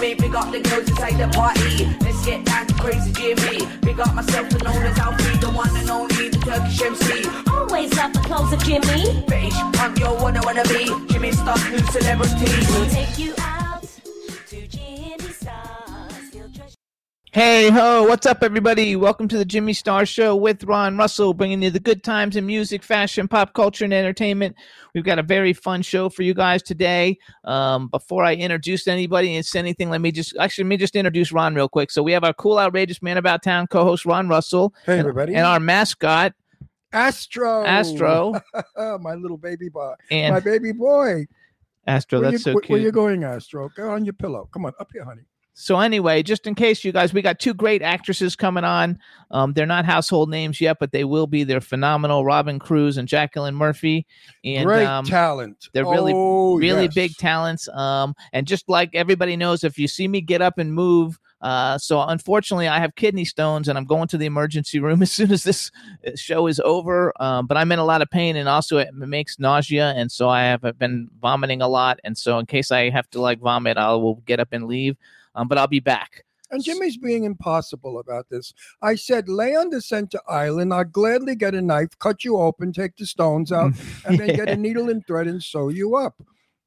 Me. Big up the girls inside the party. Let's get down to crazy Jimmy. Big up myself, and known as Alfie, the one and only, the Turkish MC. Always love the clothes of Jimmy. British punk, yo, wanna wanna be. Jimmy Star, new celebrity. We'll take you out Hey ho, what's up, everybody? Welcome to the Jimmy Star Show with Ron Russell, bringing you the good times in music, fashion, pop culture, and entertainment. We've got a very fun show for you guys today. Um, before I introduce anybody and say anything, let me just actually let me just introduce Ron real quick. So we have our cool, outrageous man about town co-host Ron Russell, Hey, and- everybody. and our mascot Astro. Astro, my little baby boy. my baby boy. Astro. where That's you, so where- Where you going, Astro? Go on your pillow. Come on, up here, honey. So anyway, just in case you guys, we got two great actresses coming on. Um, they're not household names yet, but they will be. They're phenomenal. Robyn Cruze and Jacqueline Murphy. And Great um, talent. they're really, Oh, really yes. big talents. Um, and just like everybody knows, if you see me get up and move, uh, so unfortunately, I have kidney stones, and I'm going to the emergency room as soon as this uh, show is over. Um, but I'm in a lot of pain, and also it makes nausea, and so I have been vomiting a lot. And so, in case I have to like vomit, I will get up and leave. Um, but I'll be back. And Jimmy's being impossible about this. I said, lay on the center island. I'll gladly get a knife, cut you open, take the stones out, and then get a needle and thread and sew you up.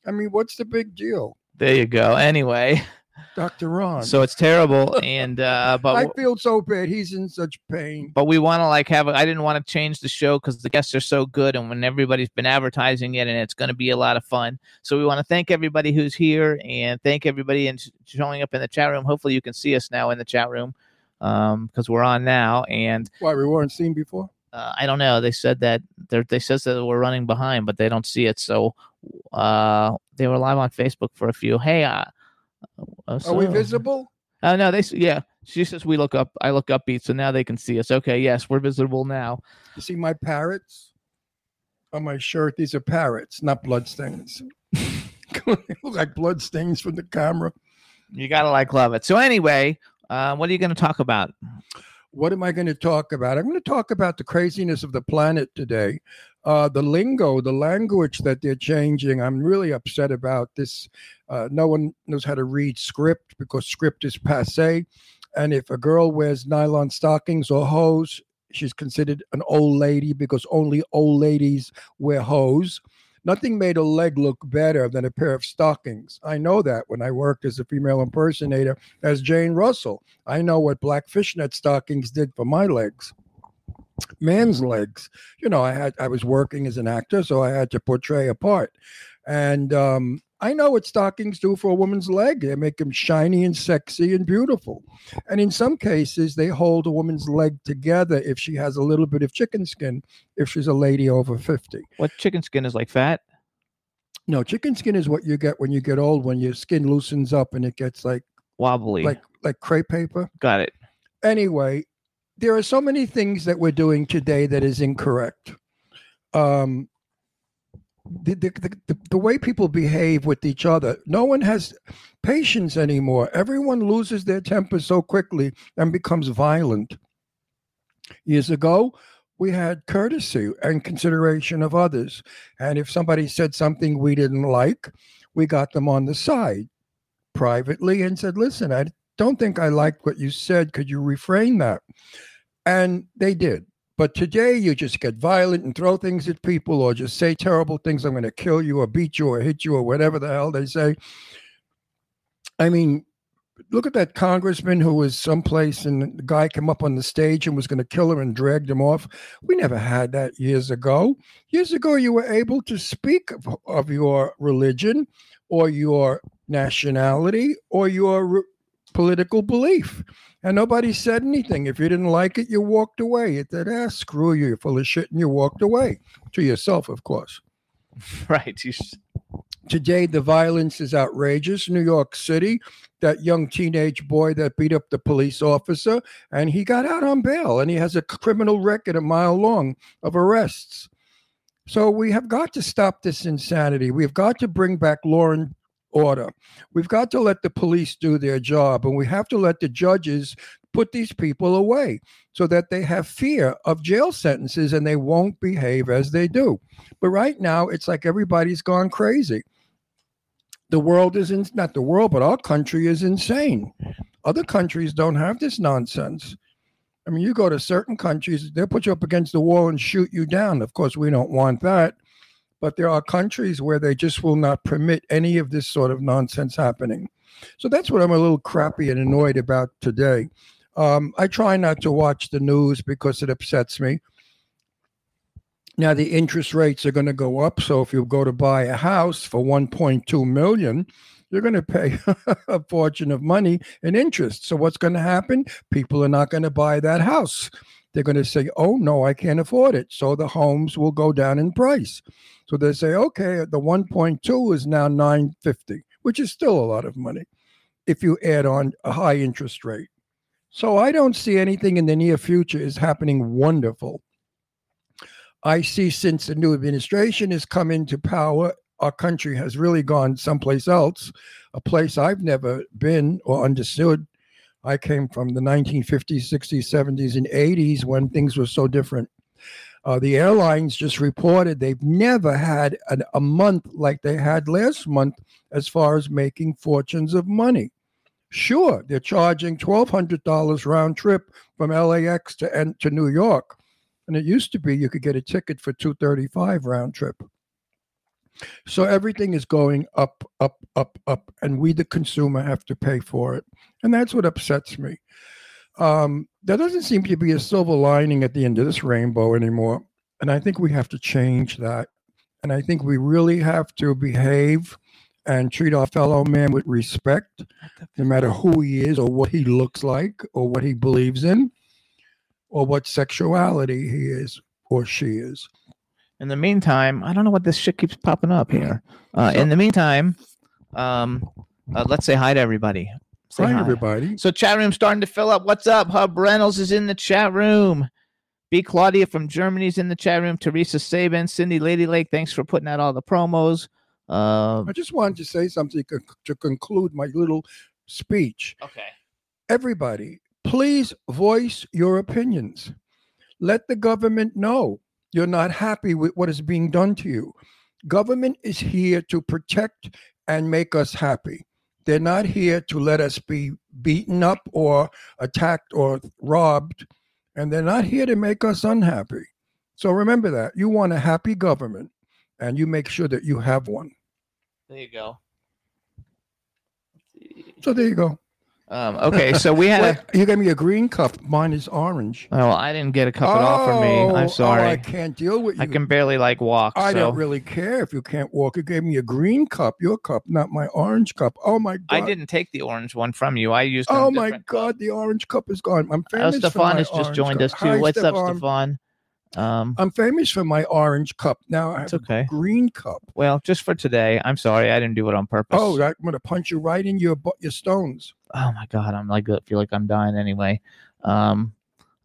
I mean, what's the big deal, There you go. Anyway, Dr. Ron? so it's terrible, and uh, but I feel so bad. He's in such pain. but we want to like have. I didn't want to change the show because the guests are so good, and when everybody's been advertising it, and it's going to be a lot of fun. So we want to thank everybody who's here, and thank everybody and showing up in the chat room. Hopefully, you can see us now in the chat room um because we're on now and Why, we weren't seen before? uh, i don't know they said that they're, they says that we're running behind but they don't see it so uh they were live on facebook for a few hey uh, uh, Are we visible? Oh no, they yeah. She says we look up. I look upbeat, so now they can see us. Okay, yes, we're visible now. You see my parrots on my shirt? These are parrots, not bloodstains. look like bloodstains from the camera. You gotta like love it. So anyway, uh, what are you going to talk about? What am I going to talk about? I'm going to talk about the craziness of the planet today. Uh, the lingo, the language that they're changing. I'm really upset about this. Uh, no one knows how to read script because script is passe. And if a girl wears nylon stockings or hose, she's considered an old lady because only old ladies wear hose. Nothing made a leg look better than a pair of stockings. I know that when I worked as a female impersonator as Jane Russell. I know what black fishnet stockings did for my legs. Man's legs. You know, I had I was working as an actor, so I had to portray a part. And um, I know what stockings do for a woman's leg. They make them shiny and sexy and beautiful. And in some cases, they hold a woman's leg together if she has a little bit of chicken skin, if she's a lady over 50. What chicken skin is like fat? No, chicken skin is what you get when you get old, when your skin loosens up and it gets like Wobbly. like like crepe paper. Got it. anyway, there are so many things that we're doing today that is incorrect. Um, the, the, the, the, way people behave with each other, no one has patience anymore. Everyone loses their temper so quickly and becomes violent. Years ago, we had courtesy and consideration of others. And if somebody said something we didn't like, we got them on the side privately and said, listen, I don't think I liked what you said. Could you refrain that? And they did. But today you just get violent and throw things at people or just say terrible things. I'm going to kill you or beat you or hit you or whatever the hell they say. I mean, look at that congressman who was someplace and the guy came up on the stage and was going to kill him and dragged him off. We never had that years ago. Years ago, you were able to speak of, of your religion or your nationality or your re- political belief. And nobody said anything. If you didn't like it, you walked away. It said, ah, screw you, you're full of shit, and you walked away. To yourself, of course. Right. Today, the violence is outrageous. New York City, that young teenage boy that beat up the police officer, and he got out on bail, and he has a criminal record a mile long of arrests. So we have got to stop this insanity. We've got to bring back law and order. We've got to let the police do their job, and we have to let the judges put these people away so that they have fear of jail sentences and they won't behave as they do. But right now, it's like everybody's gone crazy. The world is in, not the world, but our country is insane. Other countries don't have this nonsense. I mean, you go to certain countries, they'll put you up against the wall and shoot you down. Of course, we don't want that. But there are countries where they just will not permit any of this sort of nonsense happening. So that's what I'm a little crappy and annoyed about today. Um, I try not to watch the news because it upsets me. Now the interest rates are going to go up. So if you go to buy a house for 1.2 million, you're going to pay a fortune of money in interest. So what's going to happen? People are not going to buy that house. They're going to say, "Oh no, I can't afford it." So the homes will go down in price. So they say, "Okay, the 1.2 is now 950, which is still a lot of money if you add on a high interest rate." So I don't see anything in the near future is happening wonderful. I see since the new administration has come into power, our country has really gone someplace else, a place I've never been or understood. I came from the 1950s, 60s, 70s, and 80s when things were so different. Uh, the airlines just reported they've never had an, a month like they had last month as far as making fortunes of money. Sure, they're charging $1,200 round trip from LAX to, and to New York. And it used to be you could get a ticket for 235 round trip. So everything is going up, up, up, up, and we, the consumer, have to pay for it, and that's what upsets me. Um, there doesn't seem to be a silver lining at the end of this rainbow anymore, and I think we have to change that. And I think we really have to behave and treat our fellow man with respect, no matter who he is or what he looks like or what he believes in or what sexuality he is or she is. In the meantime, I don't know what this shit keeps popping up here. Uh, in the meantime, um, uh, let's say hi to everybody. Say Hi, everybody. So chat room starting to fill up. What's up? Hub Reynolds is in the chat room. B Claudia from Germany's in the chat room. Teresa Saban, Cindy Lady Lake. Thanks for putting out all the promos. Uh, I just wanted to say something to conclude my little speech. okay. Everybody, please voice your opinions. Let the government know you're not happy with what is being done to you. Government is here to protect and make us happy. They're not here to let us be beaten up or attacked or robbed, and they're not here to make us unhappy. So remember that. You want a happy government, and you make sure that you have one. There you go. So there you go. Um, okay, so we had. Wait, A, you gave me a green cup. Mine is orange. oh, well, I didn't get a cup at all for me. Oh, I'm sorry. Oh, I can't deal with you. I can barely like walk. I so don't really care if you can't walk. You gave me a green cup, your cup, not my orange cup. Oh my god! I didn't take the orange one from you. I used. Oh my different cup. god, the orange cup is gone. I'm Oh, famous. for Stefan has just joined cup. us too. Hi, What's up, Stefan. Um, I'm famous for my orange cup. Now I it's have okay. a green cup. Well, just for today. I'm sorry. I didn't do it on purpose. Oh, I'm gonna punch you right in your your stones. oh my god i'm like I feel like i'm dying anyway um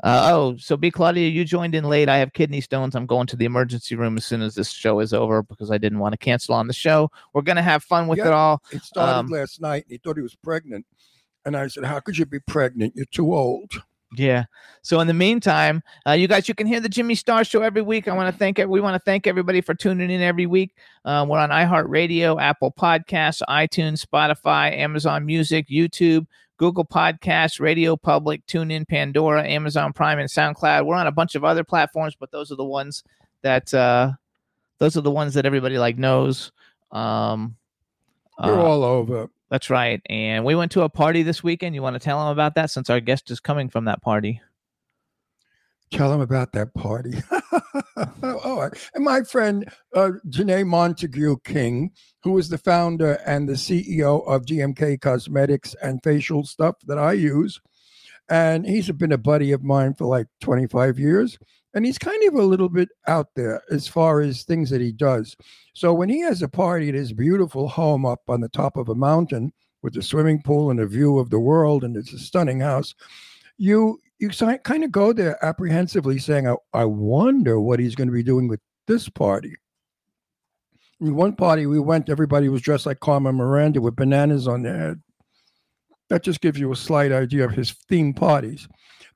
uh, oh so b claudia you joined in late i have kidney stones i'm going to the emergency room as soon as this show is over because i didn't want to cancel on the show we're gonna have fun with Yeah. it all It started Um, last night. And he thought he was pregnant, and I said, "How could you be pregnant? You're too old." Yeah so in the meantime uh, you guys you can hear the jimmy star show every week i want to thank we want to thank everybody for tuning in every week uh, we're on iheartradio apple podcasts itunes spotify amazon music youtube Google Podcasts, Radio Public, TuneIn, Pandora, Amazon Prime, and SoundCloud. We're on a bunch of other platforms, but those are the ones that uh, those are the ones that everybody like knows. Um, We're uh, all over. That's right. And we went to a party this weekend. You want to tell them about that since our guest is coming from that party? Tell him about that party. oh, and my friend uh, Janae Montague King, who is the founder and the CEO of GMK Cosmetics and facial stuff that I use, and he's been a buddy of mine for like 25 years. And he's kind of a little bit out there as far as things that he does. So when he has a party at his beautiful home up on the top of a mountain with a swimming pool and a view of the world, and it's a stunning house, you you kind of go there apprehensively saying, I, I wonder what he's going to be doing with this party. In one party we went, everybody was dressed like Carmen Miranda with bananas on their head. That just gives you a slight idea of his theme parties.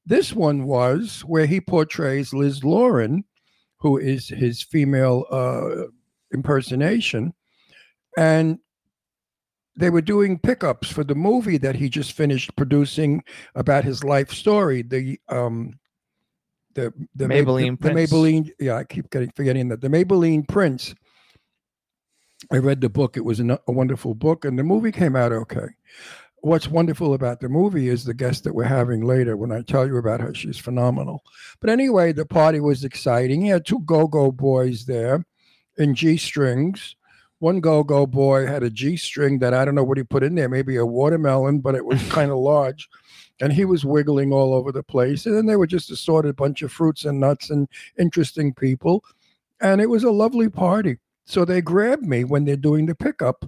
This one was where he portrays Liz Lauren, who is his female uh, impersonation. And they were doing pickups for the movie that he just finished producing about his life story. The um, the the Maybelline the, the Maybelline. Yeah, I keep getting forgetting that the Maybelline Prince. I read the book. It was a, a wonderful book, and the movie came out okay. What's wonderful about the movie is the guest that we're having later. When I tell you about her, she's phenomenal. But anyway, the party was exciting. He had two go-go boys there in G strings. One go-go boy had a G string that I don't know what he put in there, maybe a watermelon, but it was kind of large. And he was wiggling all over the place. And then they were just a assorted bunch of fruits and nuts and interesting people. And it was a lovely party. So they grabbed me when they're doing the pickup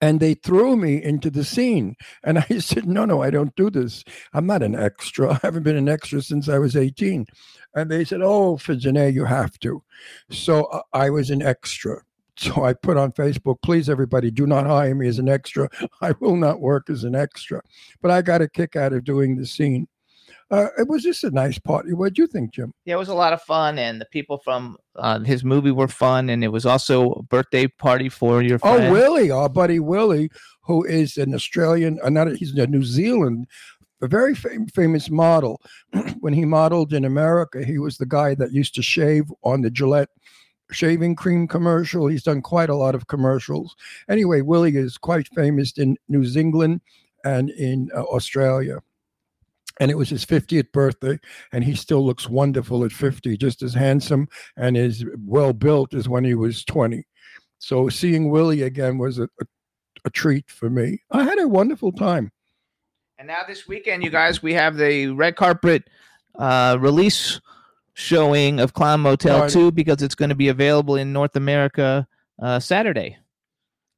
and they threw me into the scene. And I said, No, no, I don't do this. I'm not an extra. I haven't been an extra since I was 18. And they said, Oh, for you have to. So uh, I was an extra. So I put on Facebook, please, everybody, do not hire me as an extra. I will not work as an extra. But I got a kick out of doing the scene. Uh, it was just a nice party. What do you think, Jim? Yeah, it was a lot of fun, and the people from uh, his movie were fun, and it was also a birthday party for your friend. Oh. Willie, our buddy Willie, who is an Australian, uh, not he's a New Zealand, a very fam- famous model. when he modeled in America, he was the guy that used to shave on the Gillette shaving cream commercial. He's done quite a lot of commercials. Anyway, Willie is quite famous in New Zealand and in uh, Australia. And it was his 50th birthday, and he still looks wonderful at 50, just as handsome and as well built as when he was 20. So seeing Willie again was a, a, a treat for me. I had a wonderful time. And now this weekend, you guys, we have the red carpet uh, release showing of Clown Motel Right. 2 because it's going to be available in North America uh, Saturday.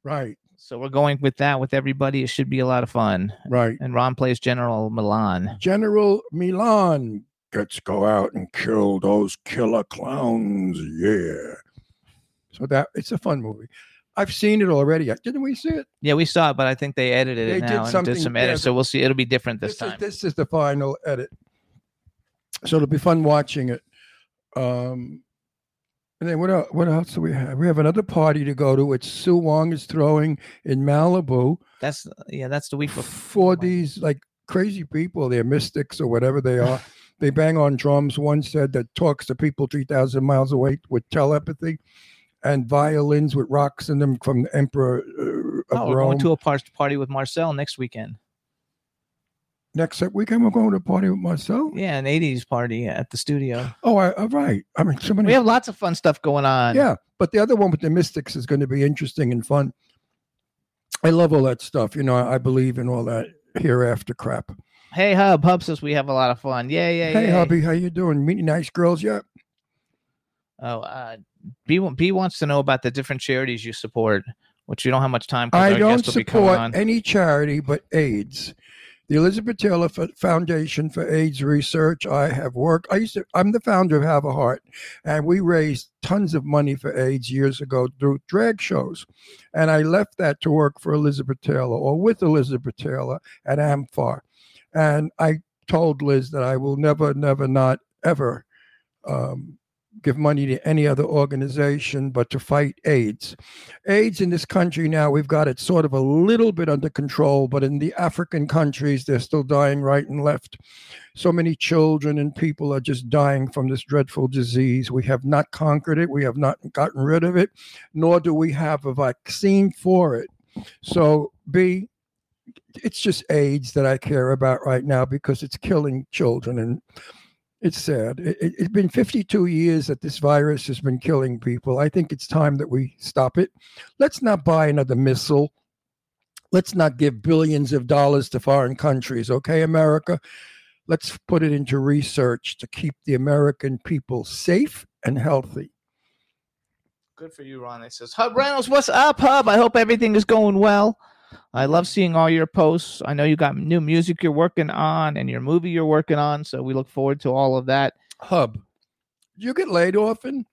Right, So we're going with that with everybody. It should be a lot of fun. right. And Ron plays General Milan. General Milan gets go out and kill those killer clowns. Yeah. So that it's a fun movie. I've seen it already. Didn't we see it? Yeah, we saw it, but I think they edited They it did now and did some edits. so we'll see. It'll be different this, This, time. is this is the final edit. So it'll be fun watching it. Um and then what else, what else do we have? We have another party to go to. It's Sue Wong is throwing in Malibu. That's yeah, that's the week before. for these like crazy people, they're mystics or whatever they are. they bang on drums. One said that talks to people three thousand miles away with telepathy, and violins with rocks in them from the Emperor uh, of Oh, we're Rome. going to a party with Marcel next weekend. Next weekend, we're going to a party with Marcel. Yeah, an '80s party at the studio. Oh, I, all right. I mean, so many. We have lots of fun stuff going on. yeah, but the other one with the mystics is going to be interesting and fun. I love all that stuff. You know, I, believe in all that hereafter crap. Hey, Hub. Hub says we have a lot of fun. Yeah, yeah, hey, yeah. hubby, how you doing? Meeting nice girls yet? Oh, uh, B B wants to know about the different charities you support, which you don't have much time. I don't guest will be coming support any charity but AIDS. The Elizabeth Taylor Foundation for AIDS Research. I have worked. I used to. I'm the founder of Have a Heart, and we raised tons of money for AIDS years ago through drag shows. And I left that to work for Elizabeth Taylor or with Elizabeth Taylor at AMFAR. And I told Liz that I will never, never, not ever um, give money to any other organization but to fight AIDS. AIDS in this country now, we've got it sort of a little bit under control, but in the African countries, they're still dying right and left. So many children and people are just dying from this dreadful disease. We have not conquered it, we have not gotten rid of it, nor do we have a vaccine for it. So, B, it's just AIDS that I care about right now because it's killing children and It's sad. It, it's been 52 years that this virus has been killing people. I think it's time that we stop it. Let's not buy another missile. Let's not give billions of dollars to foreign countries, okay, America? Let's put it into research to keep the American people safe and healthy. Good for you, Ron. It says, Hub Reynolds, what's up, Hub? I hope everything is going well. I love seeing all your posts. I know you got new music you're working on and your movie you're working on. So we look forward to all of that. Hub, you get laid often?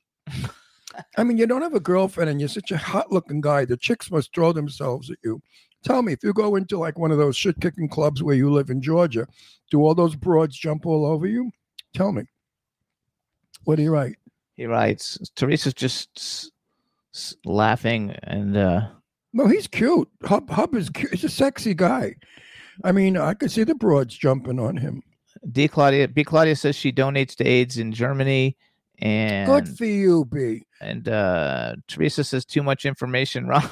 I mean, you don't have a girlfriend and you're such a hot looking guy. The chicks must throw themselves at you. Tell me, if you go into like one of those shit kicking clubs where you live in Georgia, do all those broads jump all over you? Tell me. What do you write? He writes, Teresa's just s- s- laughing and uh, No, he's cute. Hub, Hub is cute. He's a sexy guy. I mean, I could see the broads jumping on him. D. Claudia, B. Claudia says she donates to AIDS in Germany. And Good for you, B. and uh, Teresa says too much information, Ron,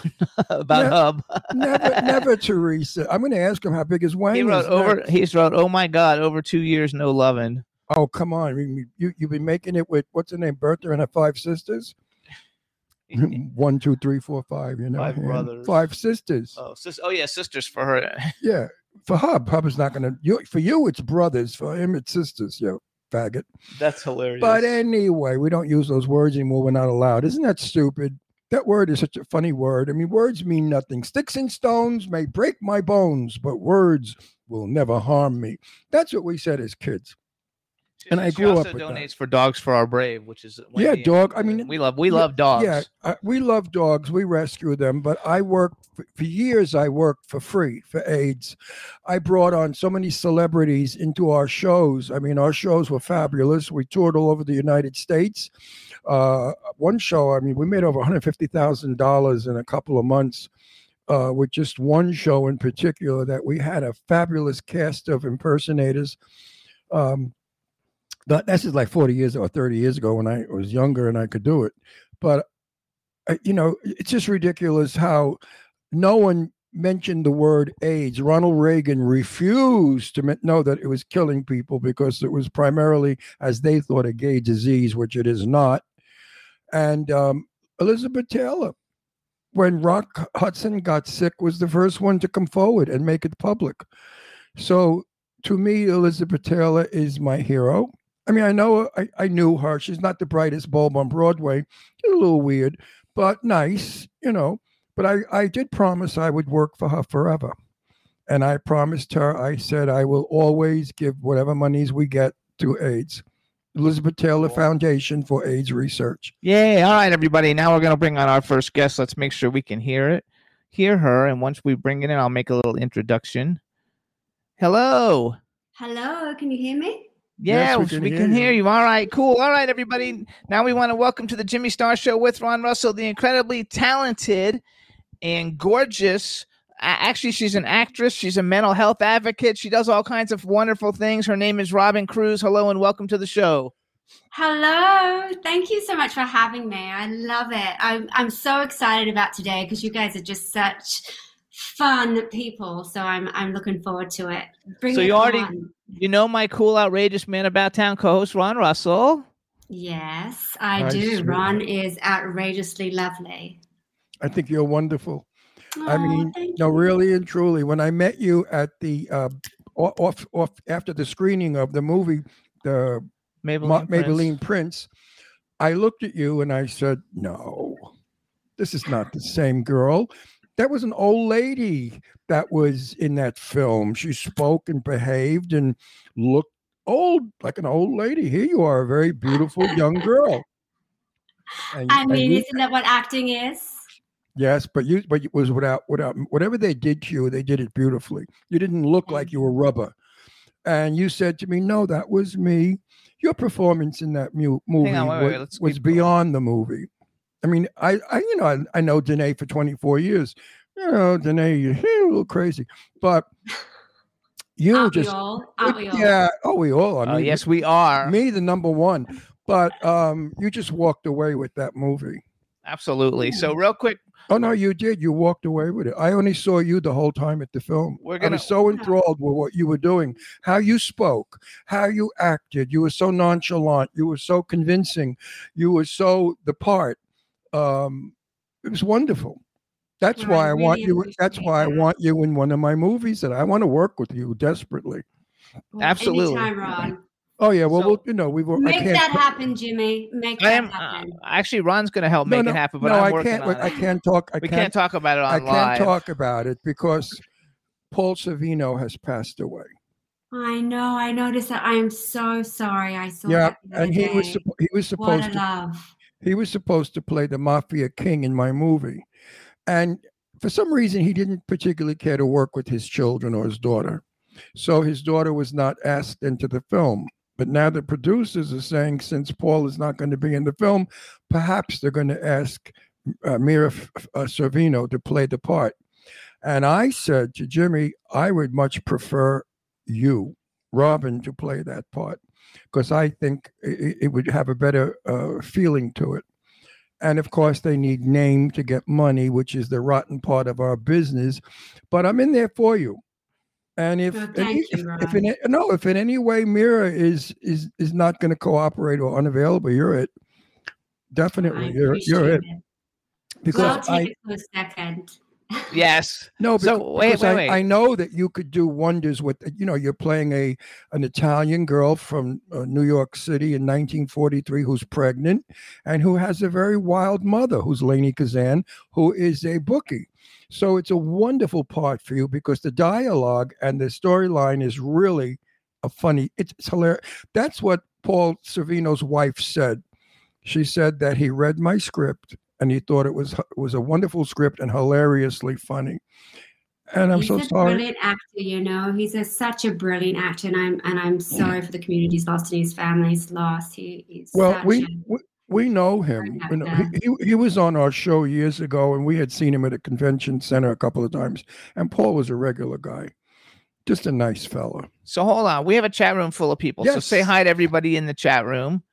about. Hub. Never, never, Teresa. I'm going to ask him how big his wang he wrote is. over. next. He's wrote, "Oh my God, over two years, no loving." Oh, come on. You, you've been making it with, what's her name, Bertha and her five sisters? One, two, three, four, five, you know. Five brothers. Five sisters. oh, sis- oh yeah, sisters for her. Yeah. For Hub, Hub is not going to, you, for you, it's brothers. For him, it's sisters, you faggot. That's hilarious. But anyway, we don't use those words anymore. We're not allowed. Isn't that stupid? That word is such a funny word. I mean, words mean nothing. Sticks and stones may break my bones, but words will never harm me. That's what we said as kids. She- and I grew also up with donates for Dogs for Our Brave, which is Yeah, dog. I mean, we love we yeah, love dogs. Yeah, uh, we love dogs. We rescue them, but I work for, for years. I worked for free for AIDS. I brought on so many celebrities into our shows. I mean, our shows were fabulous. We toured all over the United States. Uh, one show, I mean, we made over one hundred fifty thousand dollars in a couple of months. Uh, with just one show in particular, that we had a fabulous cast of impersonators. Um, that this is like 40 years or 30 years ago when I was younger and I could do it. But uh, you know, it's just ridiculous how no one mentioned the word AIDS. Ronald Reagan refused to know that it was killing people because it was primarily, as they thought, a gay disease, which it is not. And um, Elizabeth Taylor, when Rock Hudson got sick, was the first one to come forward and make it public. So to me, Elizabeth Taylor is my hero. I mean, I know I, I knew her. She's not the brightest bulb on Broadway. She's a little weird, but nice, you know. But I, I did promise I would work for her forever. And I promised her, I said, I will always give whatever monies we get to AIDS. Elizabeth Taylor Foundation for AIDS Research. Yay. All right, everybody. Now we're going to bring on our first guest. Let's make sure we can hear it, hear her. And once we bring it in, I'll make a little introduction. Hello. Hello, can you hear me? Yeah, Yes, we we can can, hear hear, you. you. All right, cool. All right, everybody. Now we want to welcome to the Jimmy Star Show with Ron Russell, the incredibly talented and gorgeous. Actually, she's an actress. She's a mental health advocate. She does all kinds of wonderful things. Her name is Robyn Cruze. Hello and welcome to the show. Hello, thank you so much for having me. I love it. I'm I'm so excited about today because you guys are just such fun people. So I'm I'm looking forward to it. Bring So it you already- on. You know my cool, outrageous man about town co-host Ron Russell. Yes, I Hi, do. sweetheart. Ron is outrageously lovely. I think you're wonderful. I mean, no, you. really and truly. When I met you at the uh, off off after the screening of the movie, the Maybelline. Ma- Prince. Maybelline Prince, I looked at you and I said, "No, this is not the same girl. That was an old lady that was in that film. She spoke and behaved and looked old, like an old lady. Here you are, a very beautiful young girl." And- I and mean, you- isn't that what acting is? Yes, but you but it was without without whatever they did to you, they did it beautifully. You didn't look like you were rubber. And you said to me, "No, that was me." Your performance in that mu- movie on, wait, wa- wait, was, keep going. beyond the movie. I mean, I, I you know, I, I know Danae for 24 years. You know, Danae, you're a little crazy, but you Aren't just we all? Aren't we all? yeah. Oh, we all. I Oh, mean, yes, we are. me the number one. But um, you just walked away with that movie. Absolutely. So real quick, Oh no, you did. You walked away with it. I only saw you the whole time at the film. We're I gonna- I was so enthralled with what you were doing, how you spoke, how you acted. You were so nonchalant. You were so convincing. You were so the part. Um, it was wonderful. That's Well, I why I want you. That's appreciate why I want you in one of my movies, and I want to work with you desperately. Well, Absolutely. Anytime, Ron. Oh yeah, well, So- we'll you know we've. I Make can't. that happen, Jimmy. Make I that am uh, happen. actually Ron's going to help no, make no, it happen, but no, I'm I working can't. on I can't talk. I we can't. can't talk about it on I can't talk about it because Paul Sorvino has passed away. I know. I noticed that. I am so sorry. I saw Yeah, that and he was day. suppo- he was What supposed a to love. he was supposed to play the mafia king in my movie, and for some reason he didn't particularly care to work with his children or his daughter, so his daughter was not asked into the film. But now the producers are saying since Paul is not going to be in the film, perhaps they're going to ask uh, Mira uh, Sorvino to play the part. And I said to Jimmy, I would much prefer you, Robyn, to play that part because I think it, it would have a better uh, feeling to it. And of course, they need name to get money, which is the rotten part of our business. But I'm in there for you. And if, Oh, any- you, if, if in, no, if in any way Mira is is is not going to cooperate or unavailable, you're it. Definitely, I you're you're it. it. Because Well, I take it to a second. Yes. no, So, becau- wait, because wait, I, wait. I know that you could do wonders with. You know, you're playing a an Italian girl from uh, New York City in 1943 who's pregnant and who has a very wild mother, who's Lainie Kazan, who is a bookie. So it's a wonderful part for you because the dialogue and the storyline is really a funny. It's, it's hilarious. That's what Paul Sorvino's wife said. She said that he read my script and he thought it was was a wonderful script and hilariously funny. And I'm he's so a sorry. brilliant actor, you know. He's a, such a brilliant actor, and I'm and I'm sorry for the community's lost and his family's lost. He, he's Well, such we, a- we we know him. You know, he, he he was on our show years ago, and we had seen him at a convention center a couple of times. And Paul was a regular guy, just a nice fella. So hold on. We have a chat room full of people. So say hi to everybody in the chat room.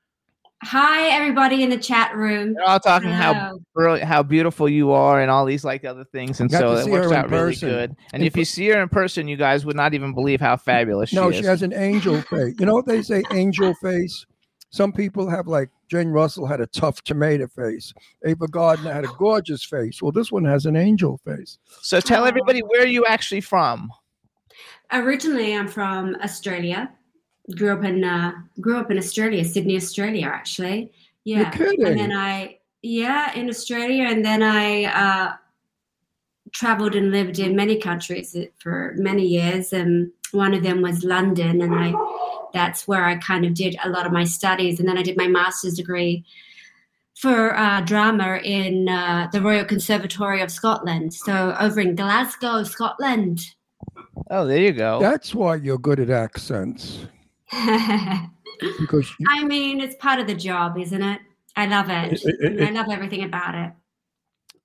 Hi, everybody in the chat room. They're all talking how brilliant, how beautiful you are, and all these like other things, and so it see works her in out really good. And In if you see her in person, you guys would not even believe how fabulous no, she is. No, she has an angel face. You know what they say, angel face. Some people have like Jane Russell had a tough tomato face. Ava Gardner had a gorgeous face. Well, this one has an angel face. so tell everybody where are you actually from? Originally, I'm from Australia. Grew up in uh, grew up in Australia, Sydney, Australia, actually. Yeah, kidding. and then I yeah in Australia, and then I uh, traveled and lived in many countries for many years, and one of them was London, and I that's where I kind of did a lot of my studies, and then I did my master's degree for uh, drama in uh, the Royal Conservatory of Scotland, so over in Glasgow, Scotland. Oh, there you go. That's why you're good at accents I because you, mean, it's part of the job, isn't it? I love it. It- it- I love everything about it.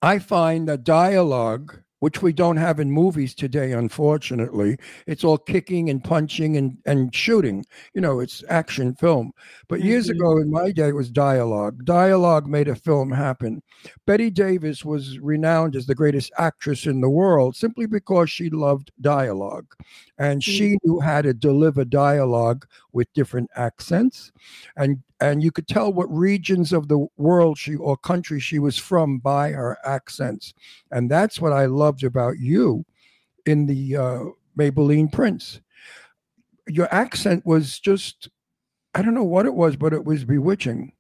I find that dialogue, which we don't have in movies today, unfortunately, it's all kicking and punching and, and shooting. You know, it's action film. But years ago in my day, it was dialogue. Dialogue made a film happen. Bette Davis was renowned as the greatest actress in the world simply because she loved dialogue. And she knew how to deliver dialogue with different accents. And and you could tell what regions of the world she or country she was from by her accents and that's what i loved about you in the uh, maybelline prince your accent was just i don't know what it was but it was bewitching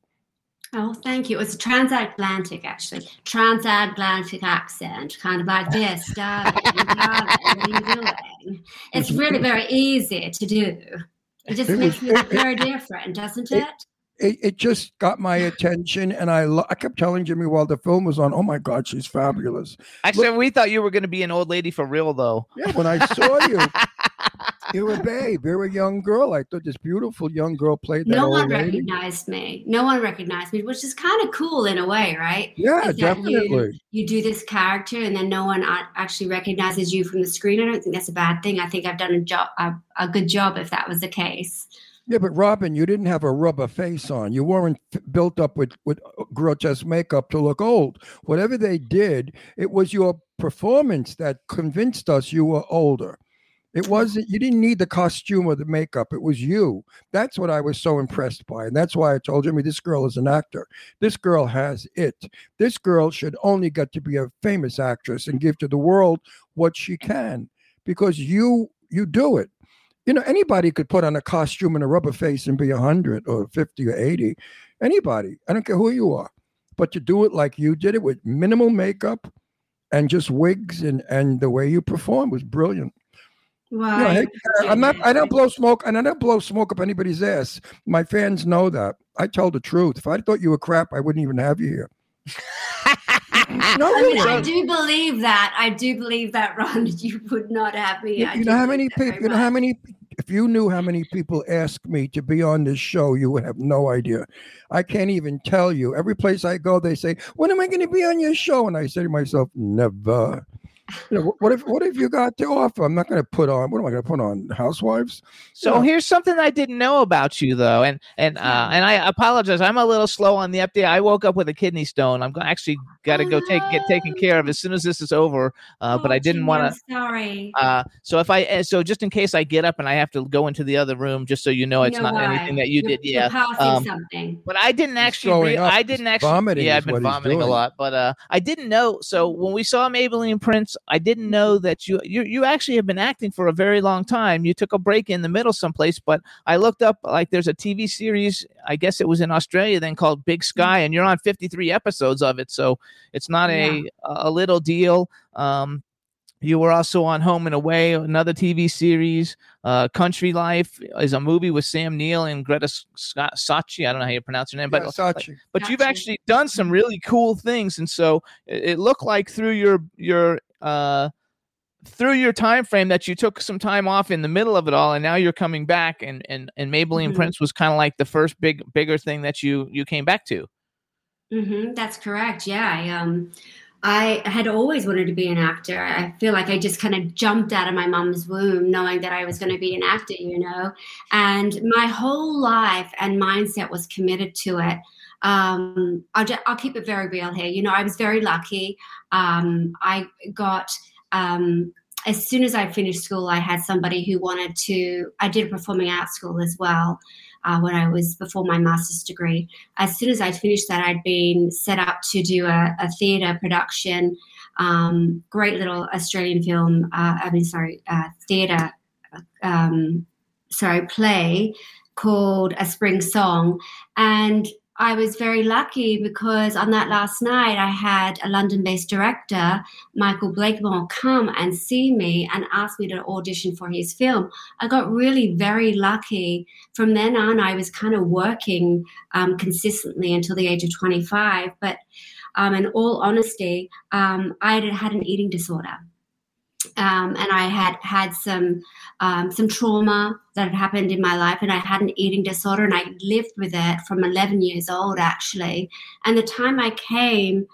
Oh, thank you. It was transatlantic, actually. Transatlantic accent, kind of like this. Darling, darling, what are you doing? It's really very easy to do. It just It makes was- me look very different, doesn't it- it? it, it just got my attention and i lo- i kept telling jimmy while the film was on oh my god she's fabulous Actually, we thought you were going to be an old lady for real, though. yeah when i saw you you're a babe you're a young girl i thought this beautiful young girl played that role. No one lady recognized me. No one recognized me, which is kind of cool in a way, right? yeah Is that you- definitely you do this character and then no one actually recognizes you from the screen. I don't think that's a bad thing. I think I've done a job, a, a good job if that was the case. Yeah, but Robyn, you didn't have a rubber face on. You weren't built up with, with grotesque makeup to look old. Whatever they did, it was your performance that convinced us you were older. It wasn't, you didn't need the costume or the makeup. It was you. That's what I was so impressed by. And that's why I told Jimmy, this girl is an actor. This girl has it. This girl should only get to be a famous actress and give to the world what she can because you you do it you know anybody could put on a costume and a rubber face and be 100 or 50 or 80 anybody i don't care who you are but to do it like you did it with minimal makeup and just wigs and and the way you perform was brilliant Well, you know, I hey, i'm not i don't blow smoke and i don't blow smoke up anybody's ass my fans know that i tell the truth if i thought you were crap i wouldn't even have you here no I mean. I do believe that. I do believe that, Ron. You would not have me. You, you know how many people? You know how many? If you knew how many people ask me to be on this show, you would have no idea. I can't even tell you. Every place I go, they say, "When am I going to be on your show?" And I say to myself, "Never." You know, what if what have you got to offer? I'm not going to put on. What am I going to put on? Housewives? So Yeah. here's something I didn't know about you though, and and uh, and I apologize. I'm a little slow on the update. I woke up with a kidney stone. I'm actually got to Oh, go take get taken care of as soon as this is over. Uh, but Oh, I didn't want to. Sorry. Uh, so if I uh, so just in case I get up and I have to go into the other room, just so you know, it's No not way. anything that you You're- did. you're Yeah. um, something. But I didn't actually. throwing Re- up. I didn't actually. vomiting yeah, I've been vomiting a lot, but uh, I didn't know. So when we saw Maybelline Prince, I didn't know that you you you actually have been acting for a very long time. You took a break in the middle someplace, but I looked up like there's a TV series. I guess it was in Australia then called Big Sky, and you're on 53 episodes of it. So it's not a a little deal. Um, you were also on Home and Away, another TV series. Uh, Country Life is a movie with Sam Neill and Greta Scott Sachi. I don't know how you pronounce her name, but Yeah, but you've actually done some really cool things, and so it, it looked like through your your uh through your time frame that you took some time off in the middle of it all, and now you're coming back, and and and Maybelline Mhm. Prince was kind of like the first big bigger thing that you you came back to. Mm-hmm, that's correct. Yeah, I, um, I had always wanted to be an actor. I feel like I just kind of jumped out of my mom's womb knowing that I was going to be an actor, you know. And my whole life and mindset was committed to it. Um, I'll, just, I'll keep it very real here. You know, I was very lucky. Um, I got um, as soon as I finished school, I had somebody who wanted to. I did a performing arts school as well uh, when I was before my master's degree as soon as I finished that, I'd been set up to do a, a theatre production, um, great little Australian film, uh, I mean, sorry, uh, theatre, um, sorry, play called A Spring Song. And I was very lucky because on that last night, I had a London based director, Michael Blakemore, come and see me and ask me to audition for his film. I got really very lucky. From then on, I was kind of working um, consistently until the age of 25. But um, in all honesty, um, I had had an eating disorder. Um, and I had had some um, some trauma that had happened in my life, and I had an eating disorder, and I lived with it from 11 years old, actually. And the time I came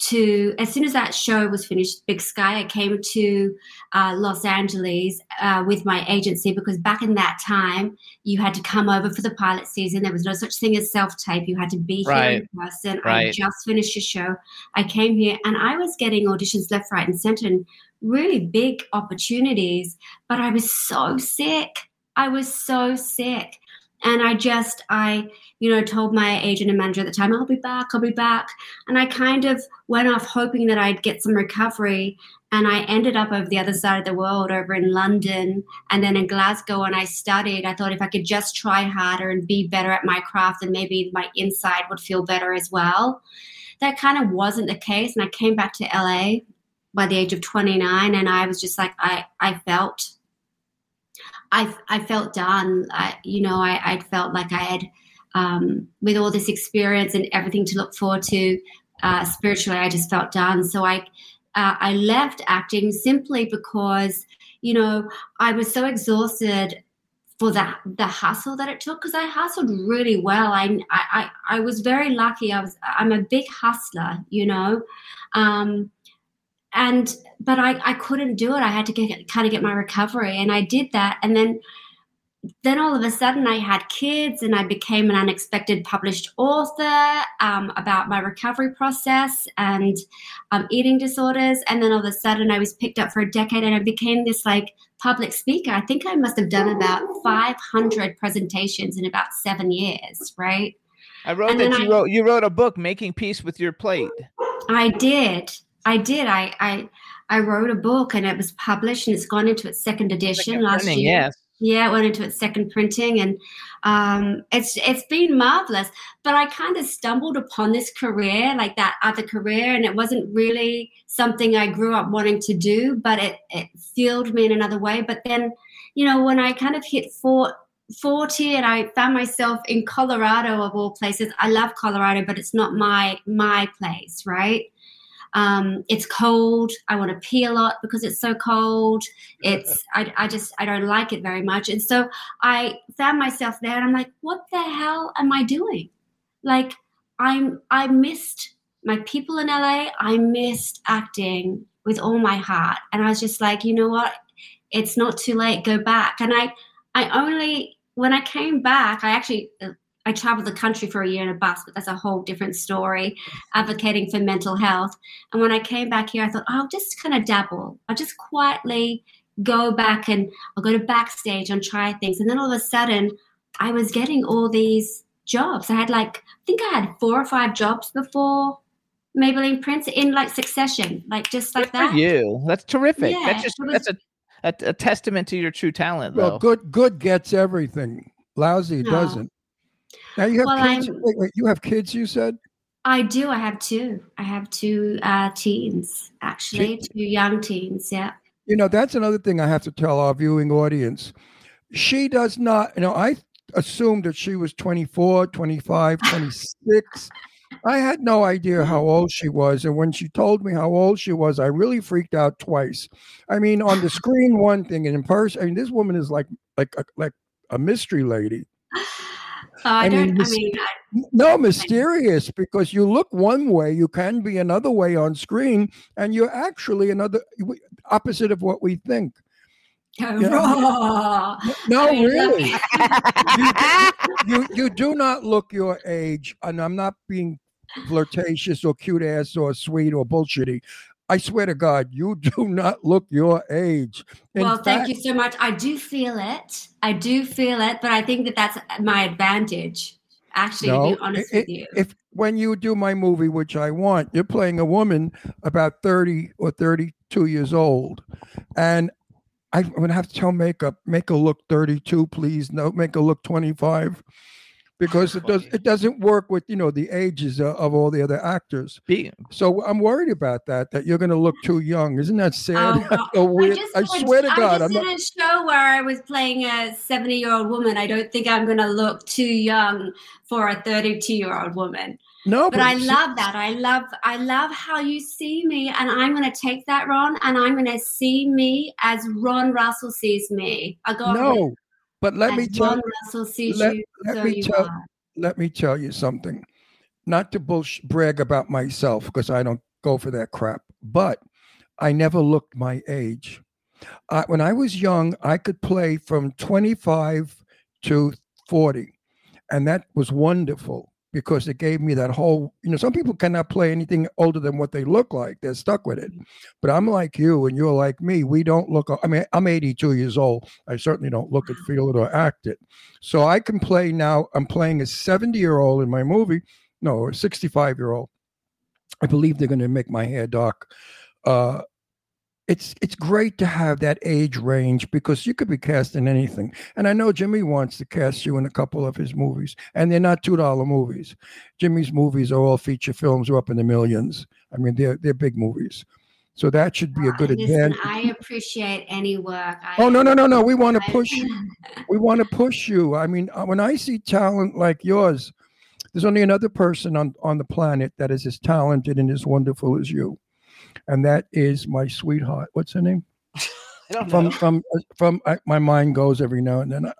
to, as soon as that show was finished, Big Sky, I came to uh, Los Angeles uh, with my agency because back in that time, you had to come over for the pilot season. There was no such thing as self tape. You had to be here Right. in person. I just finished a show. I came here and I was getting auditions left, right, and center and really big opportunities, but I was so sick. I was so sick. And I just, I, you know, told my agent and manager at the time, I'll be back, I'll be back. And I kind of went off hoping that I'd get some recovery. And I ended up over the other side of the world, over in London and then in Glasgow. And I studied. I thought if I could just try harder and be better at my craft, then maybe my inside would feel better as well. That kind of wasn't the case. And I came back to LA by the age of 29 and I was just like, I, I felt I, I felt done. I, you know, I, I felt like I had, um, with all this experience and everything to look forward to uh, spiritually, I just felt done. So I, uh, I left acting simply because, you know, I was so exhausted for the the hustle that it took because I hustled really well. I, I I was very lucky. I was I'm a big hustler, you know, um, and but I, I couldn't do it. I had to get kind of get my recovery, and I did that. And then then all of a sudden I had kids and I became an unexpected published author um, about my recovery process and um, eating disorders. And then all of a sudden I was picked up for a decade and I became this like public speaker. I think I must have done about 500 presentations in about seven years, right? I wrote And that you I- wrote you wrote a book, Making Peace with Your Plate. I did. I did. I, I I wrote a book and it was published and it's gone into its second edition Second last printing, year. Yes. Yeah, it went into its second printing, and um, it's it's been marvelous. But I kind of stumbled upon this career, like that other career, and it wasn't really something I grew up wanting to do. But it it fueled me in another way. But then, you know, when I kind of hit four, 40 and I found myself in Colorado of all places. I love Colorado, but it's not my my place, right? Um, it's cold. I want to pee a lot because it's so cold. It's I, I just I don't like it very much. And so I found myself there and I'm like, what the hell am I doing? Like I'm I missed my people in LA. I missed acting with all my heart. And I was just like, you know what? It's not too late. Go back. And I I only when I came back, I actually uh, I traveled the country for a year in a bus, but that's a whole different story, advocating for mental health. And when I came back here, I thought, oh, I'll just kind of dabble. I'll just quietly go back and I'll go to backstage and try things. And then all of a sudden, I was getting all these jobs. I had like, I think I had four or five jobs before Maybelline Prince in like succession, like just like Good that. for you. That's terrific. Yeah, that's just was- that's a, a a testament to your true talent, Well, good good gets everything. Lousy No. doesn't. Now you have Well, kids. Wait, wait, you have kids. You said. I do. I have two. I have two uh, teens, actually, two young teens. Yeah. You know, that's another thing I have to tell our viewing audience. She does not, you know, I assumed that she was 24, 25, 26. I had no idea how old she was. And when she told me how old she was, I really freaked out twice. I mean, on the screen, one thing, and in person, I mean, this woman is like, like, a, like a mystery lady. Oh, I, I mean, don't. I mean, I, No, mysterious because you look one way, you can be another way on screen, and you're actually another opposite of what we think. oh, Yeah. No, I mean, really. look- you you do not look your age, and I'm not being flirtatious or cute ass or sweet or bullshitty. I swear to God, you do not look your age. In well, thank you so much. I do feel it. I do feel it, but I think that that's my advantage. Actually, to be honest i- with you. If when you do my movie, which I want, you're playing a woman about 30 or 32 years old. And I- I'm gonna have to tell makeup, make her look 32, please. No, make her look 25. Because it does it doesn't work with you know the ages of, of all the other actors. Be- So I'm worried about that. That you're going to look too young. Isn't that sad? Oh, God. so weird. just I, swear to I God, just I'm did not. a show where I was playing a 70 year old woman. I don't think I'm going to look too young for a 32 year old woman. No, But I love that. I love I love how you see me, and I'm going to take that, Ron, and I'm going to see me as Ron Russell sees me. I go No, but let me tell let- you. let me tell- are. let me tell you something. Not to bullsh- brag about myself because I don't go for that crap, but I never looked my age. Uh, when I was young, I could play from 25 to 40, and that was wonderful because it gave me that whole, you know, some people cannot play anything older than what they look like. They're stuck with it. But I'm like you and you're like me. We don't look, I mean, I'm 82 years old. I certainly don't look it, feel it, or act it. So I can play now. I'm playing a 70 year old in my movie. No, a 65 year old. I believe they're going to make my hair dark. Uh, it's it's great to have that age range because you could be cast in anything. And I know Jimmy wants to cast you in a couple of his movies, and they're not two dollar movies. Jimmy's movies are all feature films, are up in the millions. I mean, they're they're big movies. So that should be a good Listen, advantage. I appreciate any work. I, Oh no no no no! We want to push we want to push you. I mean, uh, when I see talent like yours, there's only another person on on the planet that is as talented and as wonderful as you, and that is my sweetheart. What's her name? I don't from know. from uh, from I, my mind goes every now and then.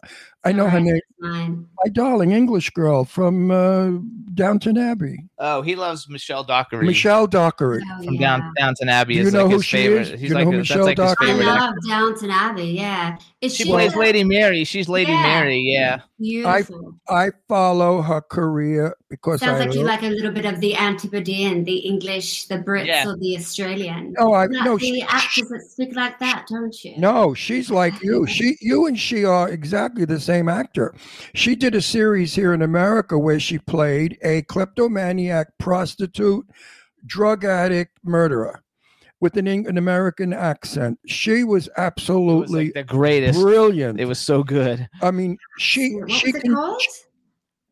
I, I know her name. My darling English girl from uh, Downton Abbey, Oh, he loves Michelle Dockery. Michelle Dockery. Oh, from yeah. down Downton Abbey. Do is know like who his she favorite. is? He's You know like who a- Michelle that's like his Dockery I is? favorite. love Downton Abbey. Yeah, is She she, plays Lady Mary. She's Lady Yeah. Mary. Yeah. beautiful? I I follow her career because Sounds I like you like a little bit of the Antipodean, the English, the Brits, Yeah. or the Australian. No, I Not no. the She, actors that speak like that, don't you? no, she's like you. She, you, and she are exactly the same actor. She did a series here in America where she played a kleptomaniac, prostitute, drug addict, murderer with an, an American accent. She was It was absolutely like the greatest. brilliant. It was so good. I mean, she What she it can. called?